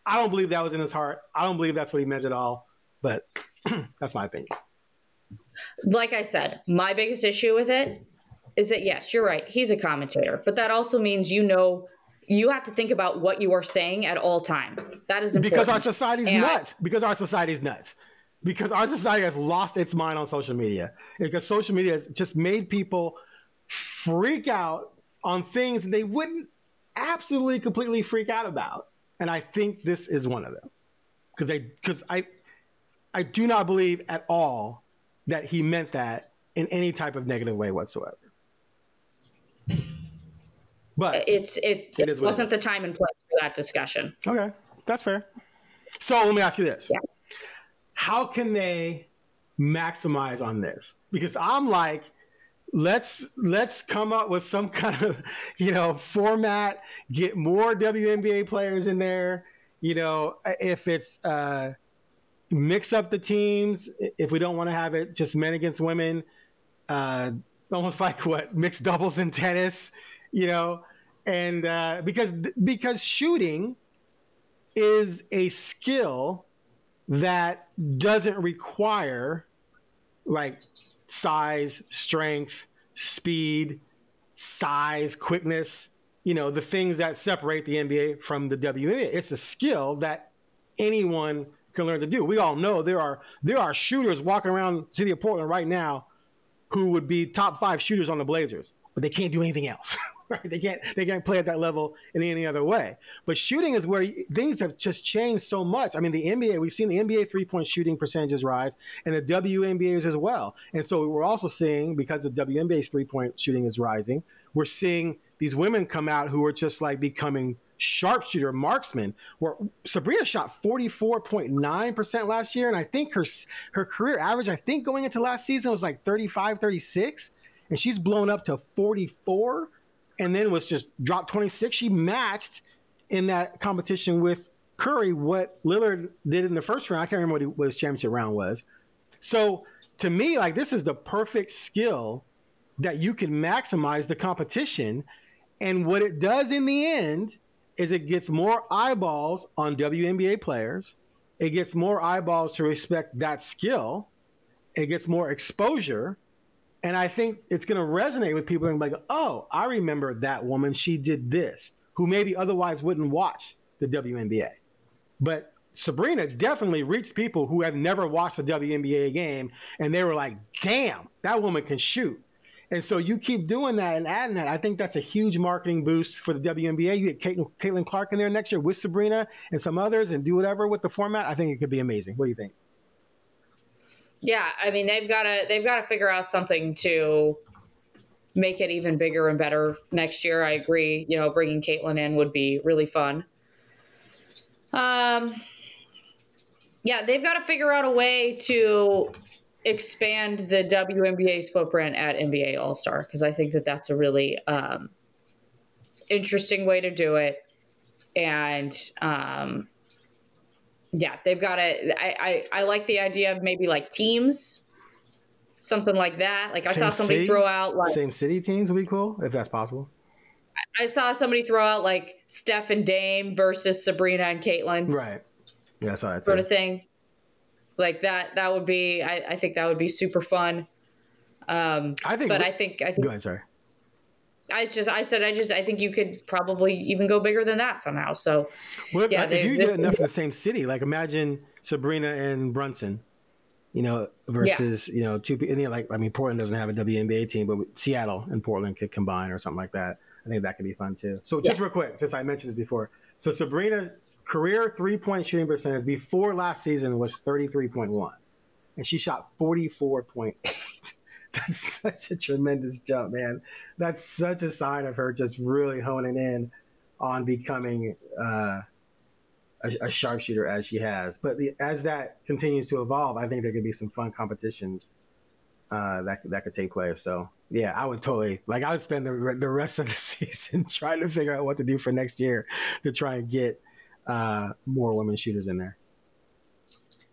I don't believe that was in his heart. I don't believe that's what he meant at all. But that's my opinion. Like i said my biggest issue with it is that yes you're right he's a commentator. But that also means you know you have to think about what you are saying at all times. That is important. Because our society's and nuts. Because our society's nuts. Because our society has lost its mind on social media. Because social media has just made people freak out on things they wouldn't absolutely completely freak out about. And I think this is one of them. Because I because I I do not believe at all that he meant that in any type of negative way whatsoever. But it's it, it, it wasn't the time and place for that discussion. Okay, that's fair. So let me ask you this: yeah. How can they maximize on this? Because I'm like, let's let's come up with some kind of you know format, get more WNBA players in there. You know, if it's uh, mix up the teams, if we don't want to have it just men against women, uh, almost like what mixed doubles in tennis you know, and uh, because because shooting is a skill that doesn't require like size, strength, speed, size, quickness, you know, the things that separate the NBA from the WNBA. It's a skill that anyone can learn to do. We all know there are there are shooters walking around city of Portland right now who would be top five shooters on the Blazers, but they can't do anything else. right? They can't they can't play at that level in any other way. But shooting is where things have just changed so much. I mean, the NBA we've seen the NBA three point shooting percentages rise, and the WNBA's as well. And so we're also seeing because the WNBA's three point shooting is rising, we're seeing these women come out who are just like becoming sharpshooter marksmen where Sabrina shot 44.9% last year and I think her her career average I think going into last season was like 35 36 and she's blown up to 44 and then was just dropped 26 she matched in that competition with Curry what Lillard did in the first round I can't remember what, he, what his championship round was so to me like this is the perfect skill that you can maximize the competition and what it does in the end is it gets more eyeballs on WNBA players. It gets more eyeballs to respect that skill. It gets more exposure. And I think it's going to resonate with people and be like, oh, I remember that woman. She did this, who maybe otherwise wouldn't watch the WNBA. But Sabrina definitely reached people who have never watched a WNBA game and they were like, damn, that woman can shoot. And so you keep doing that and adding that. I think that's a huge marketing boost for the WNBA. You get Caitlin, Caitlin Clark in there next year with Sabrina and some others and do whatever with the format. I think it could be amazing. What do you think? Yeah, I mean they've got to they've got to figure out something to make it even bigger and better next year. I agree. You know, bringing Caitlin in would be really fun. Um, yeah, they've got to figure out a way to expand the WNBA's footprint at NBA All Star because I think that that's a really um, interesting way to do it. And um, yeah, they've got to. I, I, I like the idea of maybe like teams, something like that. Like I saw somebody city? throw out like same city teams would be cool if that's possible. I saw somebody throw out like Steph and Dame versus Sabrina and Caitlin. Right. Yeah, I saw that sort of thing like that that would be I, I think that would be super fun um I think but I think I think go ahead, sorry. I just I said I just I think you could probably even go bigger than that somehow. So well, yeah, if they, you they, get enough in the same city, like imagine Sabrina and Brunson, you know, versus yeah. you know two. And, you know, like I mean, Portland doesn't have a WNBA team, but Seattle and Portland could combine or something like that. I think that could be fun too. So just yeah. real quick, since I mentioned this before, so Sabrina career three point shooting percentage before last season was 33.1, and she shot 44.8. That's such a tremendous jump, man. That's such a sign of her just really honing in on becoming uh, a, a sharpshooter as she has. But the, as that continues to evolve, I think there could be some fun competitions uh, that that could take place. So yeah, I would totally like I would spend the the rest of the season trying to figure out what to do for next year to try and get uh, more women shooters in there.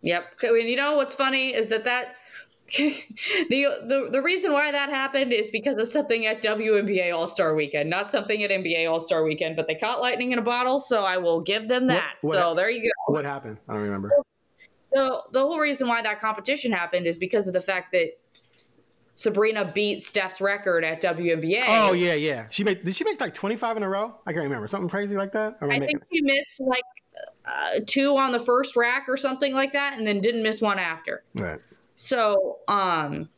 Yep. And you know what's funny is that that the, the the reason why that happened is because of something at WNBA All Star Weekend, not something at NBA All Star Weekend. But they caught lightning in a bottle, so I will give them that. What, what so there you go. What happened? I don't remember. The the whole reason why that competition happened is because of the fact that Sabrina beat Steph's record at WNBA. Oh yeah, yeah. She made did she make like twenty five in a row? I can't remember something crazy like that. I think she missed like uh, two on the first rack or something like that, and then didn't miss one after. Right. So, um,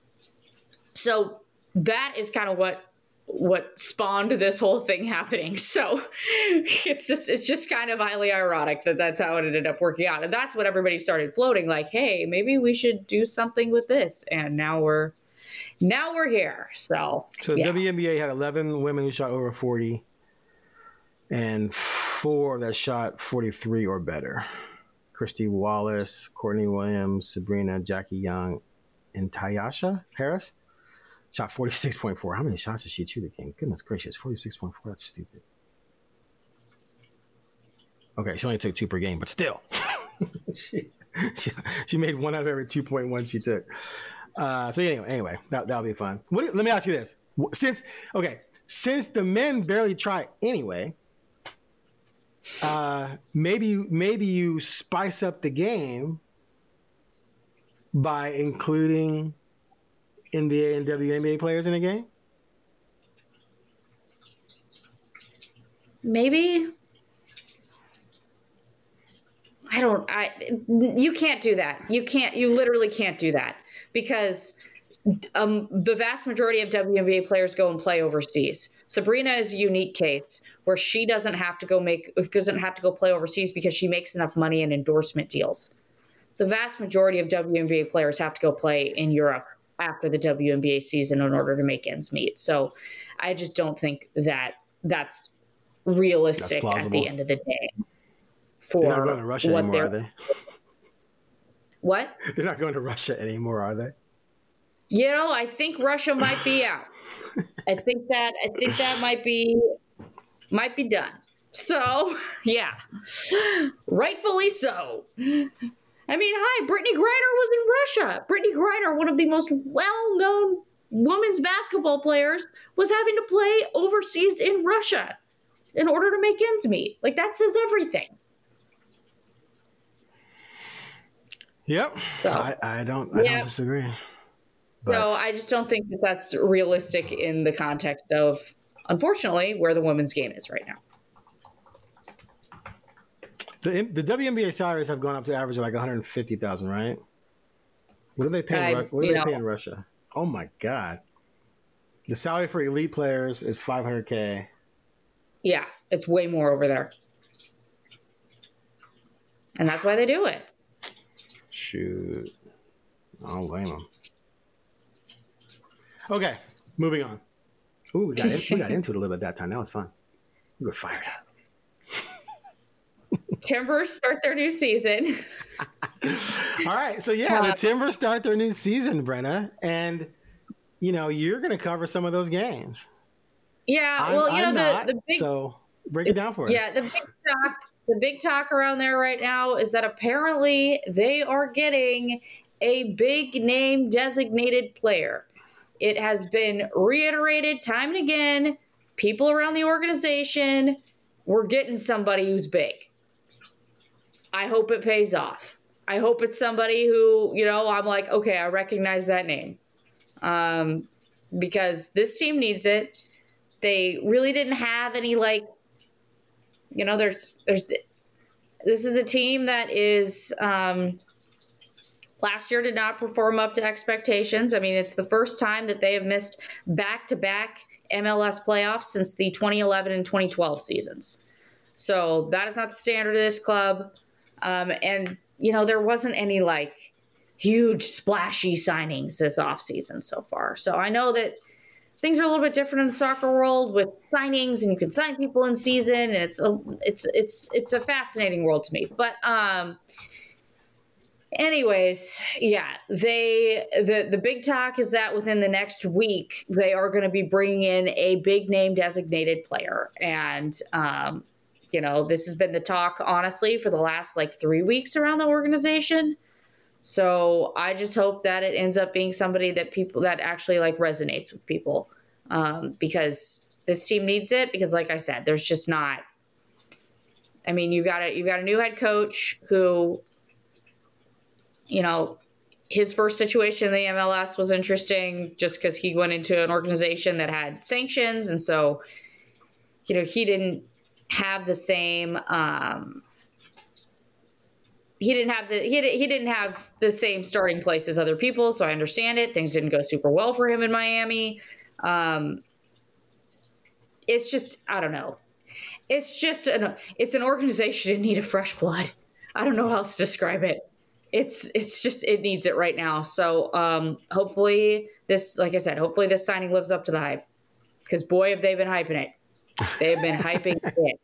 so that is kind of what what spawned this whole thing happening. So it's just it's just kind of highly ironic that that's how it ended up working out, and that's what everybody started floating like, hey, maybe we should do something with this, and now we're now we're here. So, so yeah. WNBA had 11 women who shot over 40 and four that shot 43 or better. Kristy Wallace, Courtney Williams, Sabrina, Jackie Young, and Tyasha Harris shot 46.4. How many shots did she shoot again? Goodness gracious, 46.4. That's stupid. Okay, she only took two per game, but still. she, she, she, made one out of every 2.1 she took. Uh, so anyway, anyway, that that'll be fun. What, let me ask you this: since okay, since the men barely try anyway, uh, maybe maybe you spice up the game by including NBA and WNBA players in a game? Maybe. I don't I you can't do that. You can't you literally can't do that because um, the vast majority of WNBA players go and play overseas. Sabrina is a unique case where she doesn't have to go make doesn't have to go play overseas because she makes enough money in endorsement deals. The vast majority of WNBA players have to go play in Europe after the WNBA season in order to make ends meet. So I just don't think that that's realistic that's at the end of the day. For they're not going to Russia anymore, are they? What? They're not going to Russia anymore, are they? You know, I think Russia might be out. I think that I think that might be might be done. So, yeah. Rightfully so. I mean, hi, Brittney Griner was in Russia. Brittney Griner, one of the most well-known women's basketball players, was having to play overseas in Russia in order to make ends meet. Like that says everything. Yep. So, I, I don't I don't disagree. But. So I just don't think that that's realistic in the context of, unfortunately, where the women's game is right now. The, the WNBA salaries have gone up to average like 150,000, right? What are they pay? In, what do they know, pay Russia? Oh my god! The salary for elite players is 500k. Yeah, it's way more over there, and that's why they do it. Shoot, I don't blame them. Okay, moving on. Ooh, we got, in, we got into it a little bit that time. That was fun. We were fired up. Timbers start their new season. All right, so yeah, the Timbers start their new season, Brenna, and you know you're going to cover some of those games. Yeah, I'm, well, you I'm know not, the, the big so break it down for us. Yeah, the big talk, the big talk around there right now is that apparently they are getting a big name designated player. It has been reiterated time and again. People around the organization, we're getting somebody who's big. I hope it pays off. I hope it's somebody who, you know, I'm like, okay, I recognize that name. Um, because this team needs it. They really didn't have any like you know, there's there's this is a team that is um last year did not perform up to expectations. I mean, it's the first time that they have missed back-to-back MLS playoffs since the 2011 and 2012 seasons. So that is not the standard of this club. Um, and, you know, there wasn't any like huge splashy signings this offseason so far. So I know that things are a little bit different in the soccer world with signings and you can sign people in season and it's a, it's it's it's a fascinating world to me. But um anyways yeah they the the big talk is that within the next week they are going to be bringing in a big name designated player and um you know, this has been the talk, honestly, for the last like three weeks around the organization. So I just hope that it ends up being somebody that people that actually like resonates with people um, because this team needs it. Because, like I said, there's just not. I mean, you got a you got a new head coach who, you know, his first situation in the MLS was interesting just because he went into an organization that had sanctions, and so, you know, he didn't have the same um, he didn't have the he, he didn't have the same starting place as other people. So i understand it. Things didn't go super well for him in miami. Um, it's just i don't know. It's just an it's an organization in need of fresh blood. I don't know how else to describe it it's it's just it needs it right now so um, hopefully this like i said hopefully this signing lives up to the hype because boy have they been hyping it They've been hyping it.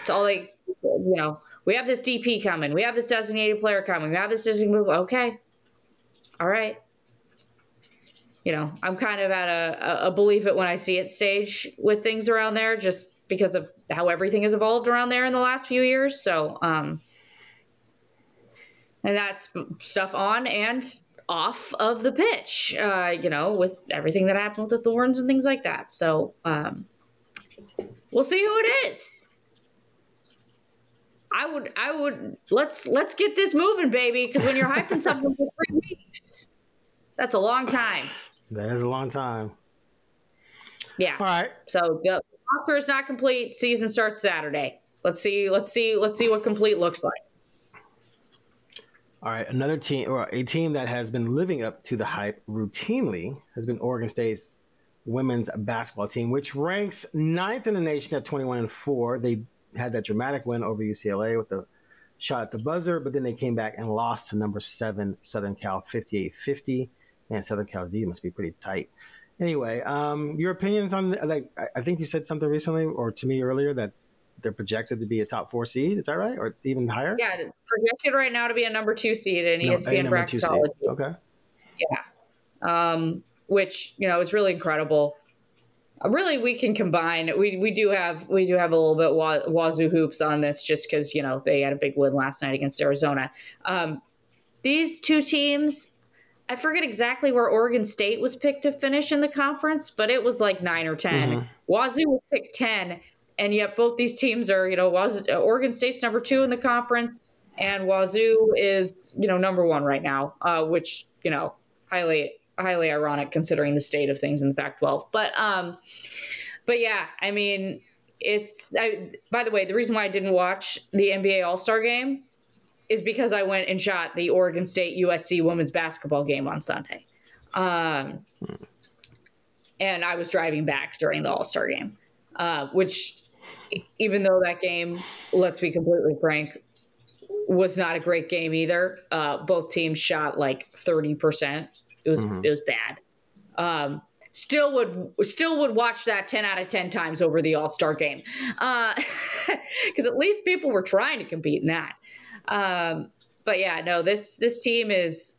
It's all like, you know, we have this DP coming. We have this designated player coming. We have this designated. Okay. All right. You know, I'm kind of at a, a believe it when I see it stage with things around there just because of how everything has evolved around there in the last few years. So, um, and that's stuff on and off of the pitch, uh, you know, with everything that happened with the Thorns and things like that. So um, we'll see who it is. I would, I would let's let's get this moving, baby. Because when you're hyping something for three weeks, That's a long time. That is a long time. Yeah. All right. So the roster is not complete. Season starts Saturday. Let's see. Let's see. Let's see what complete looks like. All right, another team or a team that has been living up to the hype routinely has been Oregon State's women's basketball team, which ranks ninth in the nation at 21 and 4. They had that dramatic win over UCLA with the shot at the buzzer, but then they came back and lost to number seven Southern Cal 58 50. Man, Southern Cal's D must be pretty tight. Anyway, um, your opinions on like I think you said something recently or to me earlier that they're projected to be a top four seed. Is that right, or even higher? Yeah, projected right now to be a number two seed in no, ESPN bracketology. Okay. Yeah, um, which you know is really incredible. Uh, really, we can combine. We we do have we do have a little bit wa- Wazoo hoops on this, just because you know they had a big win last night against Arizona. Um, these two teams. I forget exactly where Oregon State was picked to finish in the conference, but it was like nine or 10 mm-hmm. Wazoo was picked ten, and yet both these teams are, you know, Wazoo, Oregon State's number two in the conference, and Wazoo is, you know, number one right now, uh, which you know, highly highly ironic considering the state of things in the Pac-12. But um, but yeah, I mean, it's. I, by the way, the reason why I didn't watch the NBA All Star game is because I went and shot the Oregon State USC women's basketball game on Sunday. Um, and I was driving back during the All Star game, uh, which even though that game, let's be completely frank, was not a great game either. Uh, both teams shot like thirty percent. It was mm-hmm. it was bad. Um, still would still would watch that 10 out of 10 times over the all-star game because uh, at least people were trying to compete in that um, but yeah no this this team is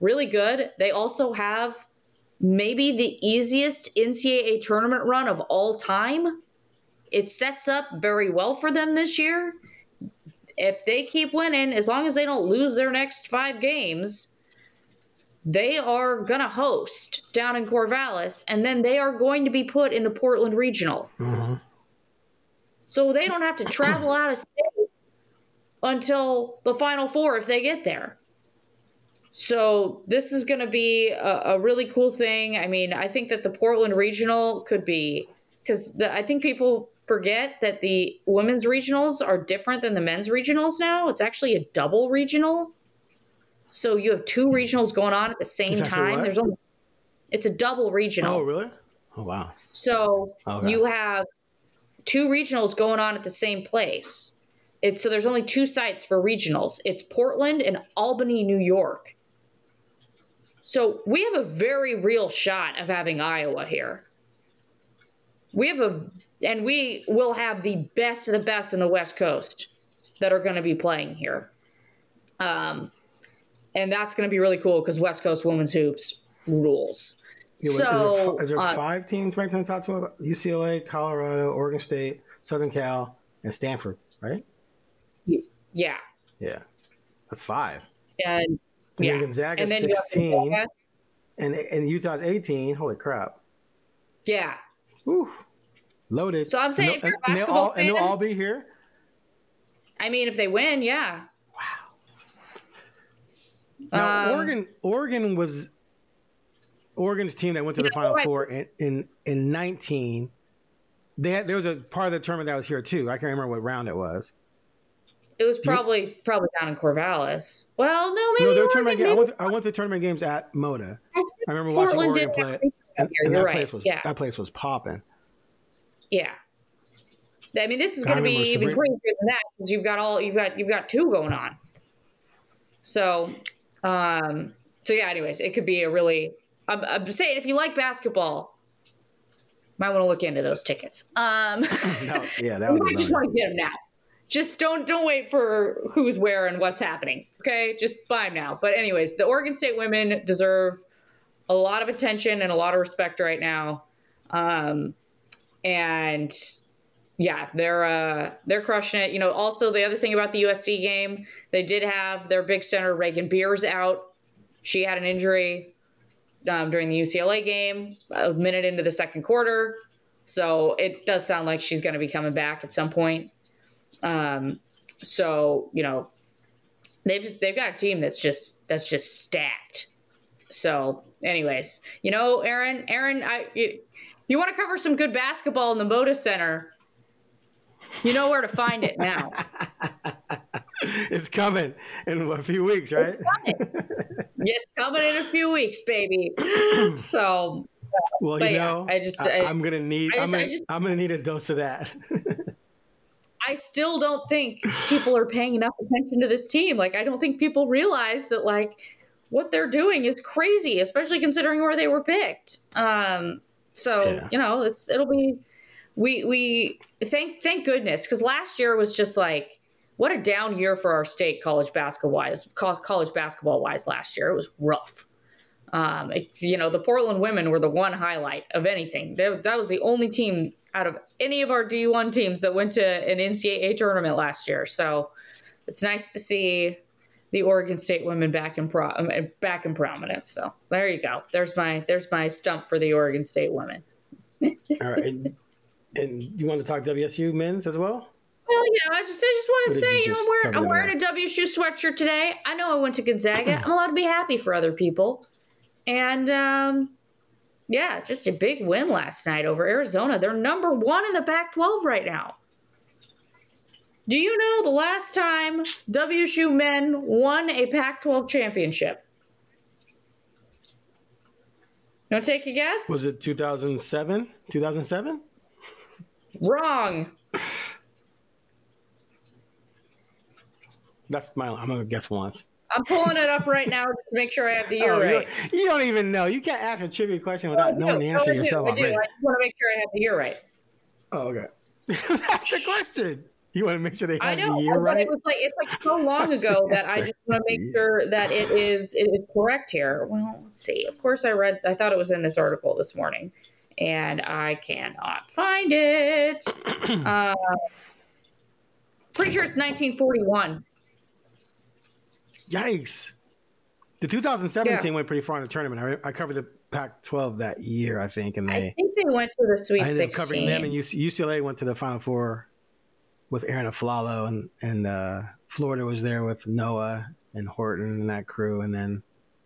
really good they also have maybe the easiest ncaa tournament run of all time it sets up very well for them this year. If they keep winning, as long as they don't lose their next five games, they are going to host down in Corvallis, and then they are going to be put in the Portland Regional. Mm-hmm. So they don't have to travel out of state until the Final Four if they get there. So this is going to be a, a, really cool thing. I mean, I think that the Portland Regional could be because I think people forget that the women's regionals are different than the men's regionals now. It's actually a double regional. So you have two regionals going on at the same time. There's only it's a double regional. Oh, really? Oh, wow. So you have two regionals going on at the same place. It's so there's only two sites for regionals. It's Portland and Albany, New York. So we have a very real shot of having Iowa here. We have a and we will have the best of the best in the West Coast that are going to be playing here. Um, and that's going to be really cool because West Coast women's hoops rules. Yeah, so, is there, is there uh, five teams ranked in the top 12? UCLA, Colorado, Oregon State, Southern Cal, and Stanford, right? Yeah. Yeah. That's five. And, and yeah. Gonzaga's and then 16. Gonzaga. And, and Utah's 18. Holy crap. Yeah. Ooh. Loaded. So I'm saying, and, they'll, and, they'll all, fan, and they'll all be here. I mean, if they win, yeah. Wow. Now um, Oregon, Oregon was Oregon's team that went to the Final Four in, in in 19. They had there was a part of the tournament that was here too. I can't remember what round it was. It was probably you, probably down in Corvallis. Well, no, maybe. No, tournament game, I, went to, I went to tournament games at Moda. I, I remember Portland watching Oregon play, and, and that right. place was yeah. that place was popping. Yeah. I mean, this is going to be even crazier than that because you've got all you've got you've got two going on. So, um, so yeah. Anyways, it could be a really. I'm, I'm saying if you like basketball, might want to look into those tickets. Um, no, yeah, that would. I just want to get them now. Just don't don't wait for who's where and what's happening. Okay, just buy them now. But anyways, the Oregon State women deserve a lot of attention and a lot of respect right now. Um, and yeah, they're uh, they're crushing it. You know, also the other thing about the USC game, they did have their big center Raegan Beers out. She had an injury um, during the UCLA game, a minute into the second quarter. So it does sound like she's going to be coming back at some point. Um, so you know, they've just they've got a team that's just that's just stacked. So anyways, you know, Aaron, Aaron, I you, you want to cover some good basketball in the Moda Center? You know where to find it now. it's coming in a few weeks, right? It's coming, it's coming in a few weeks, baby. So, well, you know, yeah, I just I, am gonna need I am gonna, just, I'm gonna need a dose of that. I still don't think people are paying enough attention to this team. Like, I don't think people realize that like what they're doing is crazy, especially considering where they were picked. Um, so yeah. you know, it's it'll be we we thank thank goodness because last year was just like what a down year for our state college basketball wise college basketball wise last year it was rough um, it's, you know the portland women were the one highlight of anything they, that was the only team out of any of our d1 teams that went to an ncaa tournament last year so it's nice to see the oregon state women back in pro um, back in prominence so there you go there's my there's my stump for the oregon state women all right and you want to talk WSU men's as well? Well, you know, I just I just want to say, you, you know, I'm wearing, I'm wearing a WSU sweatshirt today. I know I went to Gonzaga. I'm allowed to be happy for other people. And um, yeah, just a big win last night over Arizona. They're number one in the Pac 12 right now. Do you know the last time WSU men won a Pac 12 championship? You want to take a guess? Was it 2007? 2007? Wrong. That's my. I'm gonna guess once. I'm pulling it up right now to make sure I have the year oh, right. You don't even know. You can't ask a trivia question without knowing the answer no, yourself I do. I just want to make sure I have the year right. Oh, okay. That's the question. You want to make sure they have know, the year right. It was like it's like so long ago that I just want to make sure that it is it is correct here. Well, let's see. Of course, I read. I thought it was in this article this morning and I cannot find it. Uh, pretty sure it's 1941. Yikes. The 2017 yeah. went pretty far in the tournament. I, I covered the Pac-12 that year, I think, and they. I think they went to the Sweet I ended 16. covering them, and UCLA went to the Final Four with Arron Afflalo, and and uh, Florida was there with Noah and Horford and that crew, and then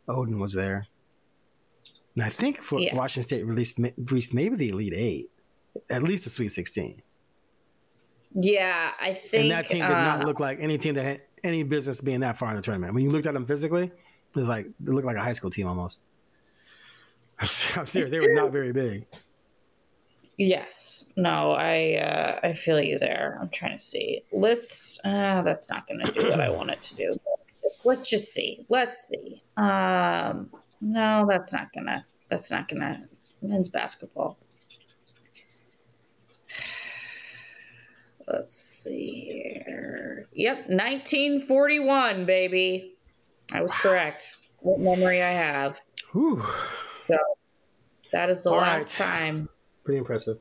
Oden was there. And I think for yeah. Washington State released, released maybe the Elite Eight, at least the Sweet 16. Yeah, I think. And that team did uh, not look like any team that had any business being that far in the tournament. When you looked at them physically, it was like, it looked like a high school team almost. I'm serious. They were not very big. Yes. No, I uh, I feel you there. I'm trying to see. List uh, that's not going to do what I want it to do. Let's just see. Let's see. Um no, that's not gonna. That's not gonna. Men's basketball. Let's see here. Yep, 1941, baby. I was correct. What memory I have. Whew. So that is the All last right. time. Pretty impressive.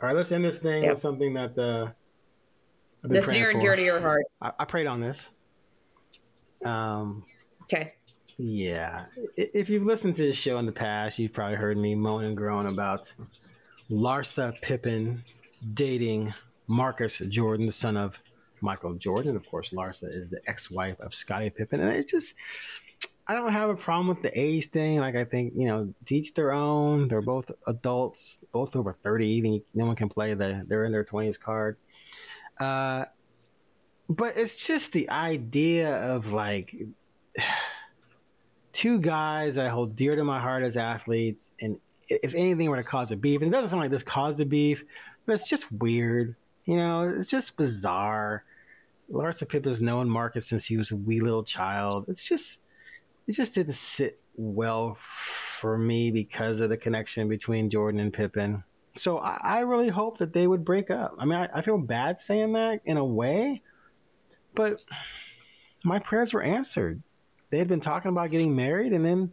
All right, let's end this thing yep. with something that uh, that's near and dear to your heart. I, I prayed on this. Um, okay. Yeah. If you've listened to this show in the past, you've probably heard me moan and groan about Larsa Pippen dating Marcus Jordan, the son of Michael Jordan. Of course, Larsa is the ex wife of Scottie Pippen. And it just, I don't have a problem with the age thing. Like, I think, you know, teach their own. They're both adults, both over 30. Even no one can play the they're in their 20s card. Uh, but it's just the idea of like, two guys I hold dear to my heart as athletes, and if anything were to cause a beef, and it doesn't sound like this caused a beef, but it's just weird. You know, it's just bizarre. Larsa Pippen's known Marcus since he was a wee little child. It's just, it just didn't sit well for me because of the connection between Jordan and Pippen. So I, I really hope that they would break up. I mean, I, I feel bad saying that in a way, but my prayers were answered they had been talking about getting married, and then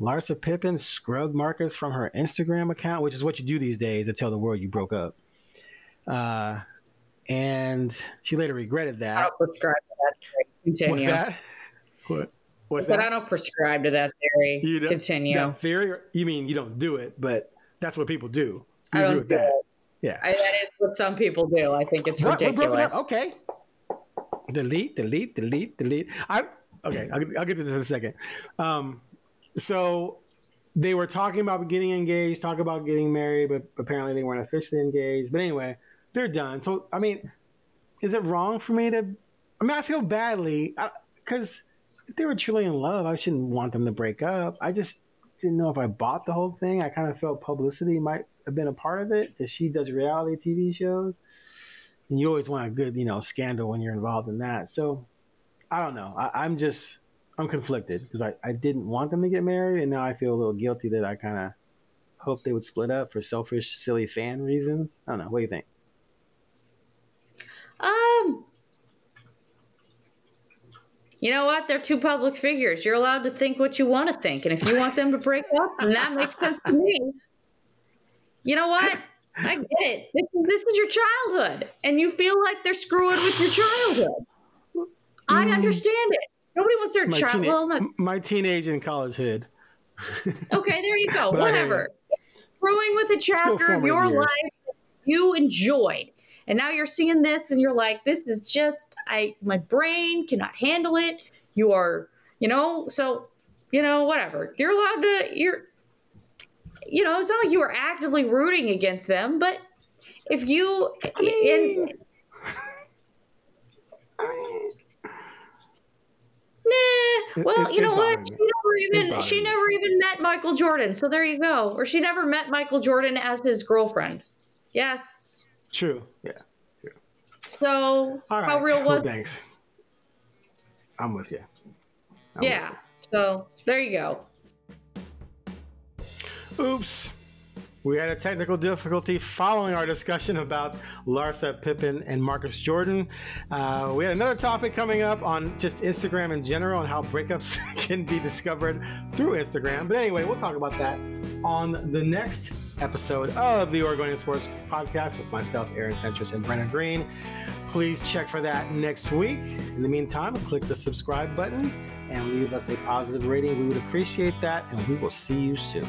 Larsa Pippen scrubbed Marcus from her Instagram account, which is what you do these days to tell the world you broke up. Uh, and she later regretted that. I don't prescribe that. Continue. What's that? What? What's but that? I don't prescribe to that theory. You don't, Continue. That theory? You mean you don't do it, but that's what people do. You I don't do, do that. It. Yeah, I, that is what some people do. I think it's ridiculous. Okay. Delete, delete, delete, delete. I okay, I'll, I'll, get to this in a second. Um, so they were talking about getting engaged, talking about getting married, but apparently they weren't officially engaged. But anyway, they're done. So I mean, is it wrong for me to? I mean, I feel badly because if they were truly in love, I shouldn't want them to break up. I just didn't know if I bought the whole thing. I kind of felt publicity might have been a part of it because she does reality TV shows, and you always want a good, you know, scandal when you're involved in that. So I don't know. I, am just I'm conflicted because I, I didn't want them to get married, and now I feel a little guilty that I kind of hoped they would split up for selfish, silly fan reasons. I don't know. What do you think? Um, you know what? They're two public figures. You're allowed to think what you want to think. And if you want them to break up, then that makes sense to me. You know what? I get it. This is, this is your childhood. And you feel like they're screwing with your childhood. I mm. understand it. Nobody wants their child. well, not- my teenage and college hood. okay, there you go. Whatever. Screwing with a chapter of your life you enjoyed and now you're seeing this and you're like this is just i my brain cannot handle it you are you know so you know whatever you're allowed to you're you know it's not like you were actively rooting against them but if you I mean, in, Nah. Well, it, you know what? She never even she never even met Michael Jordan. So there you go. Or she never met Michael Jordan as his girlfriend. Yes. True. Yeah. True. So how real was? Well, thanks. I'm with you. I'm yeah. With you. So there you go. Oops. We had a technical difficulty following our discussion about Larsa Pippen and Marcus Jordan. Uh, we had another topic coming up on just Instagram in general and how breakups can be discovered through Instagram. But anyway, we'll talk about that on the next episode of the Oregonian Sports Podcast with myself, Aaron Fentress, and Brenna Greene. Please check for that next week. In the meantime, click the subscribe button and leave us a positive rating. We would appreciate that, and we will see you soon.